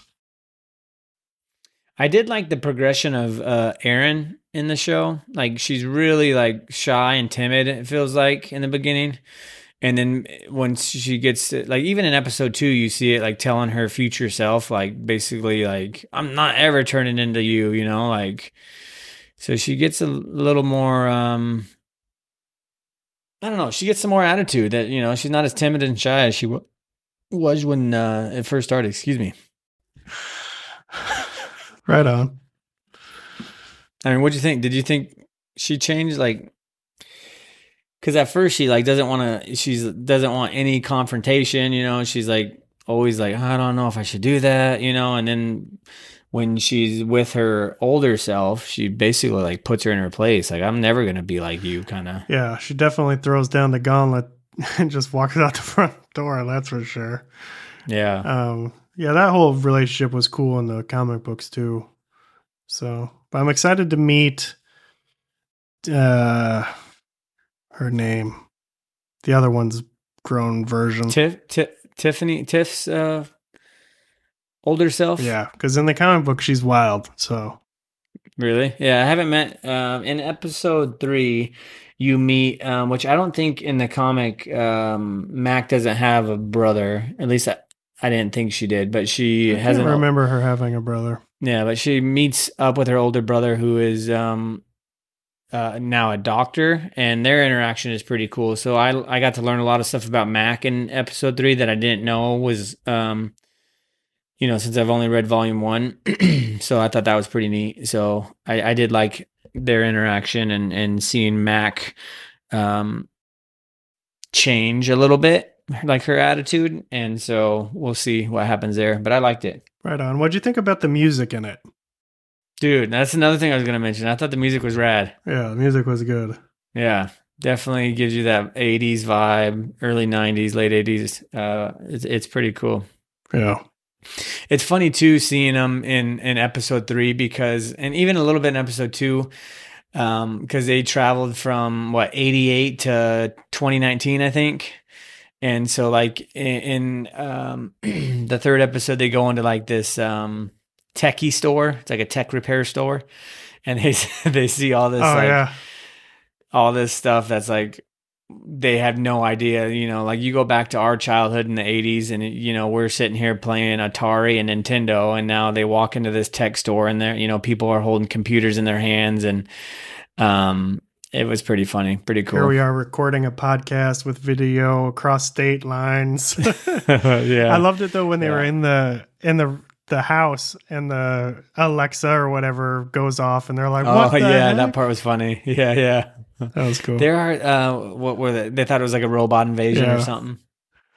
I did like the progression of uh Erin in the show. Like she's really like shy and timid, it feels like in the beginning. And then once she gets to, like even in episode 2 you see it like telling her future self like basically like I'm not ever turning into you, you know, like so she gets a little more um I don't know, she gets some more attitude that, you know, she's not as timid and shy as she wa- was when uh it first started, excuse me. Right on. I mean, what do you think? Did you think she changed like cuz at first she like doesn't want to she's doesn't want any confrontation, you know, she's like always like I don't know if I should do that, you know, and then when she's with her older self, she basically like puts her in her place. Like I'm never going to be like you kind of. Yeah, she definitely throws down the gauntlet and just walks out the front door, that's for sure. Yeah. Um yeah, that whole relationship was cool in the comic books too. So, but I'm excited to meet uh her name. The other one's grown version. Tiff, Tiff Tiffany Tiff's uh older self? Yeah, because in the comic book she's wild. So Really? Yeah, I haven't met. Um, in episode three, you meet, um, which I don't think in the comic, um, Mac doesn't have a brother. At least I, I didn't think she did, but she I hasn't. remember her having a brother. Yeah, but she meets up with her older brother, who is um, uh, now a doctor, and their interaction is pretty cool. So I I got to learn a lot of stuff about Mac in episode three that I didn't know was um, you know, since I've only read volume one. so I thought that was pretty neat. So I, I did like their interaction and and seeing Mac um change a little bit, like her attitude. And so we'll see what happens there. But I liked it. Right on. What'd you think about the music in it? Dude, that's another thing I was gonna mention. I thought the music was rad. Yeah, the music was good. Yeah, definitely gives you that '80s vibe, early '90s, late '80s. Uh, it's it's pretty cool. Yeah. It's funny too seeing them in in episode three because, and even a little bit in episode two, um, because they traveled from what '88 to 2019, I think. And so, like in, in um, the third episode, they go into like this um, techie store. It's like a tech repair store, and they they see all this oh like yeah. all this stuff that's like they have no idea you know like you go back to our childhood in the 80s and you know we're sitting here playing atari and nintendo and now they walk into this tech store and there you know people are holding computers in their hands and um it was pretty funny pretty cool. Here we are recording a podcast with video across state lines. yeah. I loved it though when they were in the in the the house and the Alexa or whatever goes off and they're like, oh "What the yeah heck?" that part was funny. Yeah yeah That was cool. there are uh what were they they thought it was like a robot invasion or something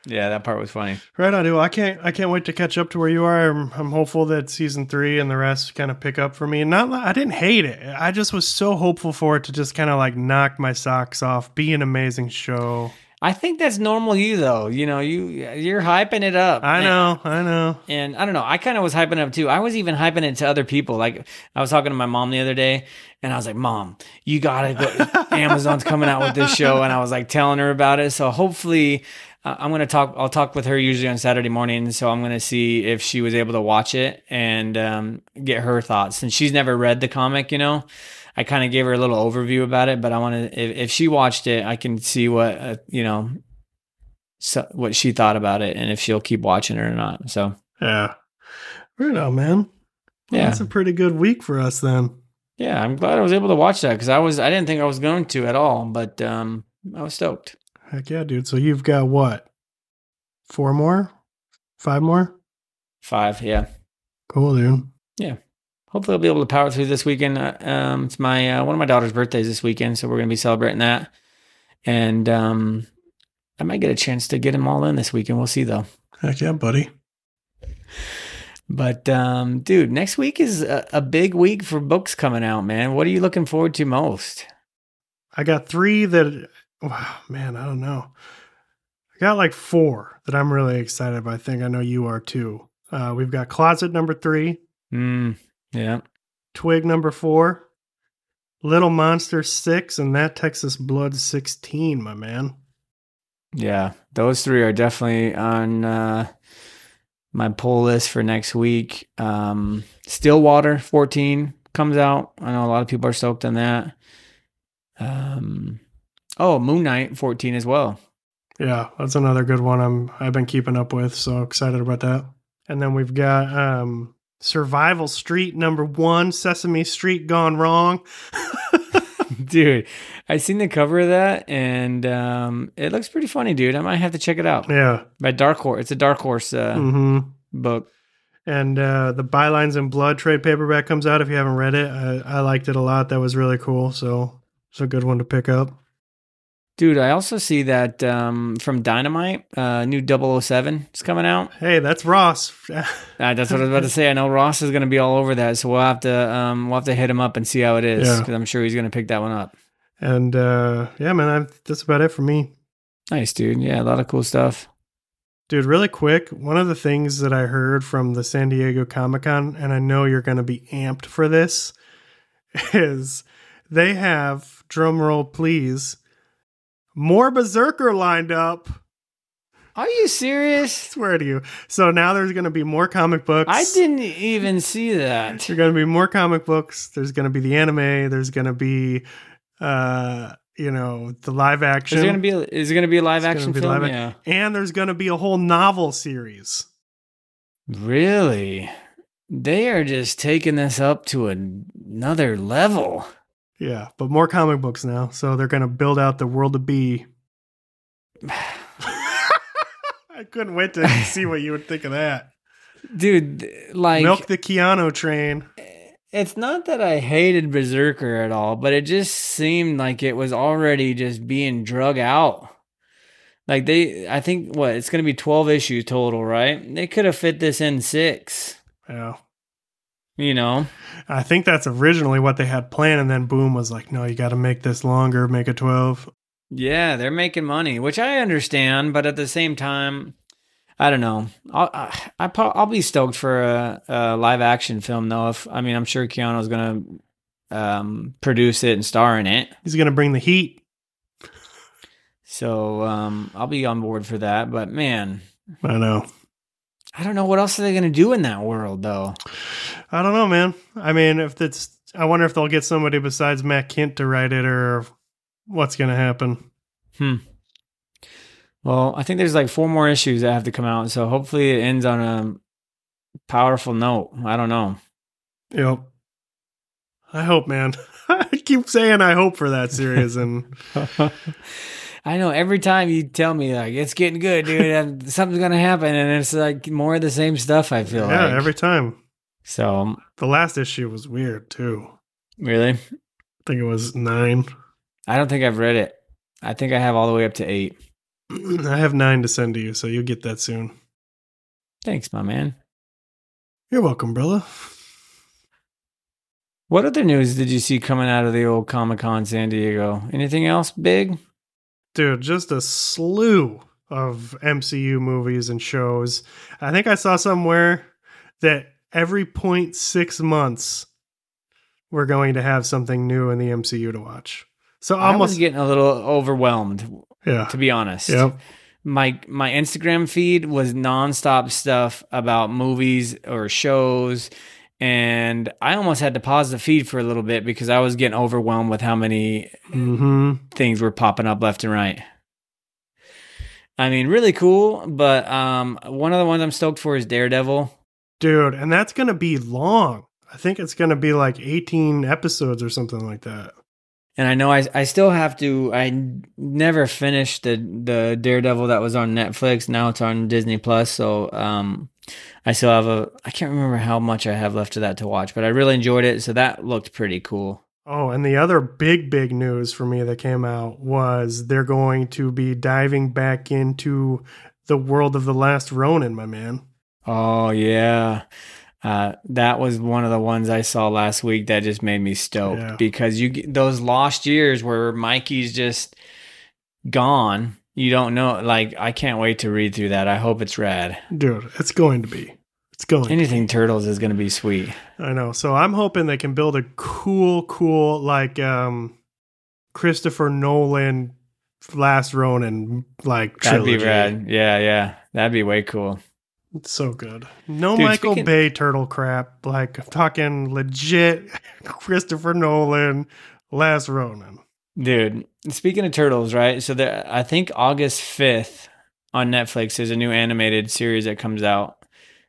yeah that part was funny Right on, dude. I can't. I can't wait to catch up to where you are. I'm, I'm hopeful that season three and the rest kind of pick up for me. And not, I didn't hate it. I just was so hopeful for it to just kind of like knock my socks off, be an amazing show. I think that's normal you though. You know, you you're hyping it up. I And- know, I know. And I don't know, I kind of was hyping it up too. I was even hyping it to other people. Like I was talking to my mom the other day and I was like, "Mom, you got to go Amazon's coming out with this show." And I was like telling her about it. So hopefully uh, I'm going to talk I'll talk with her usually on Saturday morning, so I'm going to see if she was able to watch it and um, get her thoughts. Since she's never read the comic, you know. I kind of gave her a little overview about it, but I want to if, if she watched it, I can see what uh, you know so, what she thought about it and if she'll keep watching it or not. So Yeah. Right on, man. Well, Yeah. That's a pretty good week for us then. yeah, I'm glad I was able to watch that because I was I didn't think I was going to at all, but um, I was stoked. Heck yeah, dude. So you've got what? Four more? Five more? Five, yeah. Cool, dude. Hopefully, I'll be able to power through this weekend. Uh, Um, it's my uh, one of my daughter's birthdays this weekend, so we're gonna be celebrating that, and um, I might get a chance to get them all in this weekend. We'll see though. Heck yeah, buddy. But um, dude, next week is a, a big week for books coming out, man. What are you looking forward to most? I got three that, wow, man, I don't know. I got like four that I'm really excited about. I think I know you are too. Uh, we've got Closet number three, Mm, yeah. Twig number four, Little Monster six, and that Texas Blood 16, my man. Yeah. Those three are definitely on uh, my pull list for next week. Um, Stillwater 14 comes out. I know a lot of people are stoked on that. Um, oh, Moon Knight 14 as well. Yeah, that's another good one I'm I've been keeping up with, so excited about that. And then we've got um Survival Street number one, Sesame Street Gone Wrong. dude, I seen the cover of that and um, it looks pretty funny, dude. I might have to check it out. Yeah. By Dark Horse. It's a Dark Horse uh, mm-hmm. book. And uh, the Bylines and Blood trade paperback comes out. If you haven't read it, I, I liked it a lot. That was really cool. So it's a good one to pick up. Dude, I also see that um, from Dynamite, uh, new 007 is coming out. Hey, that's Ross. Uh, that's what I was about to say. I know Ross is going to be all over that, so we'll have to um, we'll have to hit him up and see how it is Yeah. because I'm sure he's going to pick that one up. and uh, yeah, man, I, that's about it for me. Nice, dude. Yeah, a lot of cool stuff. Dude, really quick, one of the things that I heard from the San Diego Comic Con, and I know you're going to be amped for this, is they have, drum roll please, more BRZRKR lined up. Are you serious? I swear to you. So now there's going to be more comic books. I didn't even see that. There's going to be more comic books. There's going to be the anime. There's going to be, uh, you know, the live action. Is gonna be? Is gonna be a live It's action film? live yeah. and there's going to be a whole novel series. Really? They are just taking this up to an- another level. Yeah, but more comic books now. So they're going to build out the world to be. I couldn't wait to see what you would think of that. Dude, like Milk the Keanu train. Eh, it's not that I hated BRZRKR at all, but it just seemed like it was already just being drug out. Like they I think what, it's going to be 12 issues total, right? They could have fit this in 6, Yeah. You know. I think that's originally what they had planned, and then Boom was like, "No, you got to make this longer, make it 12. Yeah, they're making money, which I understand, but at the same time, I don't know. I'll I, I pro- I'll be stoked for a, a live action film though. If I mean, I'm sure Keanu's gonna um, produce it and star in it, He's gonna bring the heat." so um, I'll be on board for that. But man, I know. I don't know what else are they gonna do in that world though. I don't know, man. I mean, if it's, I wonder if they'll get somebody besides Matt Kindt to write it, or what's gonna happen. Hmm. Well, I think there's like four more issues that have to come out, so hopefully it ends on a powerful note. I don't know. Yep. I hope, man. I keep saying I hope for that series, and I know every time you tell me like it's getting good, dude, and something's gonna happen, and it's like more of the same stuff. I feel yeah, like every time. so. Um, the last issue was weird too. Really, I think it was nine. I don't think I've read it. I think I have all the way up to eight. I have nine to send to you, so you'll get that soon. Thanks, my man. You're welcome, brother. What other news did you see coming out of the old Comic Con San Diego? Anything else big? Dude, just a slew of MCU movies and shows. I think I saw somewhere that every point six months we're going to have something new in the MCU to watch. So I was almost getting a little overwhelmed, yeah. to be honest. Yep. my my Instagram feed was nonstop stuff about movies or shows, and I almost had to pause the feed for a little bit because I was getting overwhelmed with how many hmm things were popping up left and right. I mean, really cool, but um, one of the ones I'm stoked for is Daredevil. Dude, and that's going to be long. I think it's going to be like 18 episodes or something like that. And I know I I still have to. I never finished the the Daredevil that was on Netflix. Now it's on Disney Plus. So um, I still have a. I can't remember how much I have left of that to watch, but I really enjoyed it. So that looked pretty cool. Oh, and the other big, big news for me that came out was they're going to be diving back into the world of the last Ronin, my man. Oh yeah. Uh, that was one of the ones I saw last week that just made me stoked Yeah. because you those lost years where Mikey's just gone you don't know. Like, I can't wait to read through that. I hope it's rad. Dude, it's going to be. It's going. Anything turtles is going to be sweet. I know. So I'm hoping they can build a cool, cool like um Christopher Nolan Last Ronin like That'd be rad. Yeah, yeah. That'd be way cool. It's so good. No Dude, Michael speaking- Bay turtle crap. Like I'm talking legit Christopher Nolan Last Ronin. Dude, speaking of turtles, right? So there, I think August 5th on Netflix is a new animated series that comes out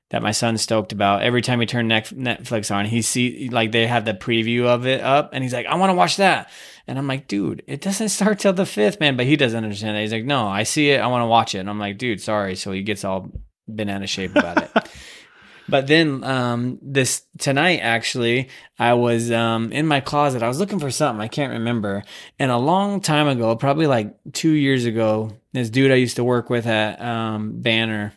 that my son's stoked about. Every time he turn Netflix on, he see like they have the preview of it up and he's like, "I want to watch that." And I'm like, "Dude, it doesn't start till the 5th, man." But he doesn't understand that. He's like, "No, I see it. I want to watch it." And I'm like, "Dude, sorry." So he gets all banana shape about it. But then um, this tonight, actually, I was um, in my closet. I was looking for something I can't remember. And a long time ago, probably like two years ago, this dude I used to work with at um, Banner,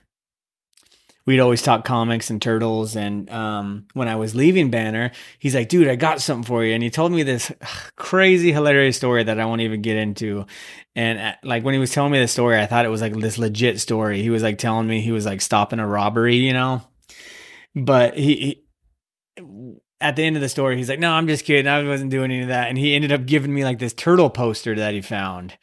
we'd always talk comics and turtles. And um, when I was leaving Banner, he's like, "Dude, I got something for you." And he told me this crazy, hilarious story that I won't even get into. And uh, like when he was telling me the story, I thought it was like this legit story. He was like telling me he was like stopping a robbery, you know but he, he at the end of the story he's like no i'm just kidding. I wasn't doing any of that. And he ended up giving me like this turtle poster that he found.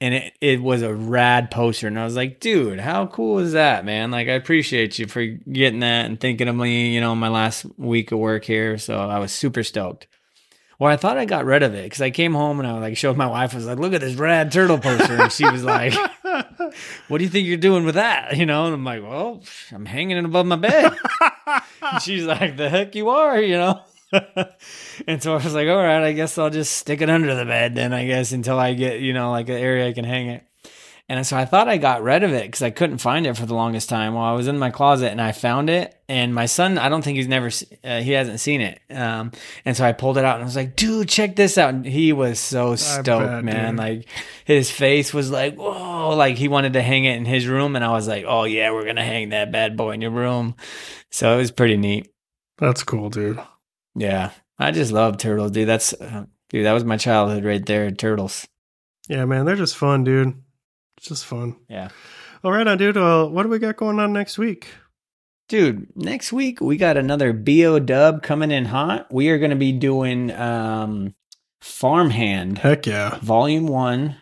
And it, it was a rad poster. And i was like dude how cool is that man? Like i appreciate you for getting that and thinking of me you know my last week of work here. So i was super stoked well, I thought I got rid of it because I came home and I like showed my wife. I was like, "Look at this rad turtle poster," and she was like, what do you think you're doing with that? You know, and I'm like, well, I'm hanging it above my bed. and she's like, the heck you are, you know? and so I was like, all right, I guess I'll just stick it under the bed then, I guess, until I get, you know, like an area I can hang it. And so I thought I got rid of it because I couldn't find it for the longest time. Well, I was in my closet and I found it. And my son, I don't think he's never, uh, he hasn't seen it. Um, and so I pulled it out and I was like, dude, check this out. And he was so stoked, bet, man. dude. Like his face was like, whoa, like he wanted to hang it in his room. And I was like, oh, yeah, we're going to hang that bad boy in your room. So it was pretty neat. That's cool, dude. Yeah. I just love turtles, dude. That's, uh, dude, that was my childhood right there. Turtles. Yeah, man, they're just fun, dude. It's just fun. Yeah. All right, on, dude. Well, what do we got going on next week? Dude, next week we got another BO dub coming in hot. We are going to be doing um, Farmhand Heck yeah. Volume 1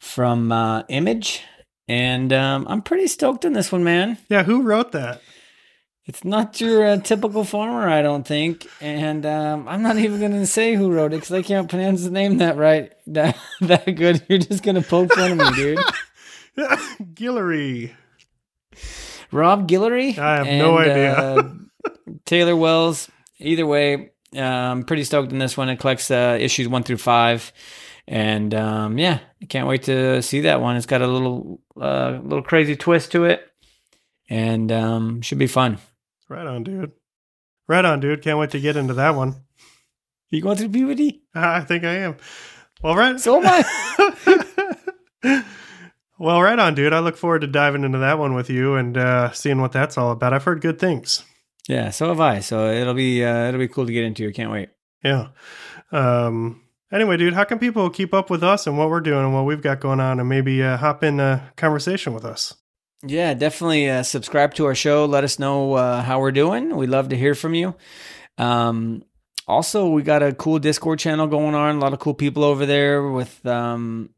from uh, Image. And um, I'm pretty stoked on this one, man. Yeah, who wrote that? It's not your uh, typical farmer, I don't think. And um, I'm not even going to say who wrote it because I can't pronounce the name that right, that, that good. You're just going to poke fun of me, dude. Guillory. Rob Guillory. I have no idea. uh, Taylor Wells. Either way, um, pretty stoked on this one. It collects uh, issues one through five, and um, yeah, I can't wait to see that one. It's got a little, uh, little crazy twist to it, and um, should be fun. Right on, dude. Right on, dude. Can't wait to get into that one. You going through puberty? I think I am. Well, right. So am I. well, right on, dude. I look forward to diving into that one with you and uh, seeing what that's all about. I've heard good things. yeah, so have I. So it'll be uh, it'll be cool to get into. I can't wait. Yeah. Um. Anyway, dude, how can people keep up with us and what we're doing and what we've got going on, and maybe uh, hop in a conversation with us? Yeah, definitely uh, subscribe to our show. Let us know uh, how we're doing. We'd love to hear from you. Um, also, we got a cool Discord channel going on. A lot of cool people over there with, um,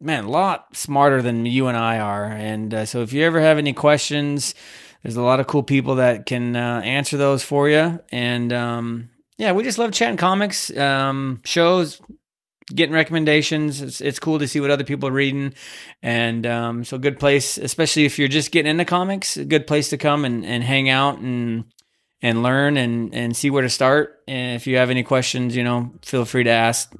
man, a lot smarter than you and I are. And uh, so if you ever have any questions, there's a lot of cool people that can uh, answer those for you. And um, yeah, we just love chatting comics, um, shows, getting recommendations. It's, it's cool to see what other people are reading. And um, so, good place, especially if you're just getting into comics, a good place to come and, and hang out and and learn and, and see where to start. And if you have any questions, you know, feel free to ask.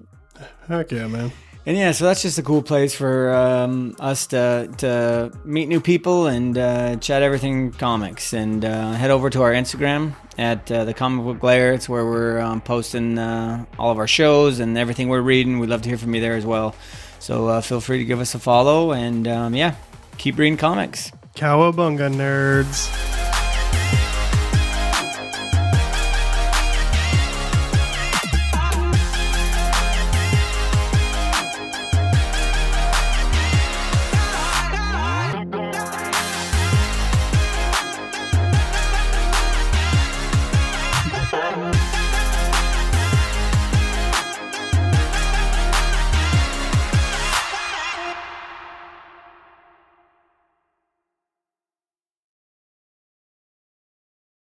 Heck yeah, man. And yeah, so that's just a cool place for um, us to to meet new people and uh, chat everything comics. And uh, head over to our Instagram at uh, the Comic Book Lair. It's where we're um, posting uh, all of our shows and everything we're reading. We'd love to hear from you there as well. So uh, feel free to give us a follow. And um, yeah, keep reading comics. Cowabunga nerds.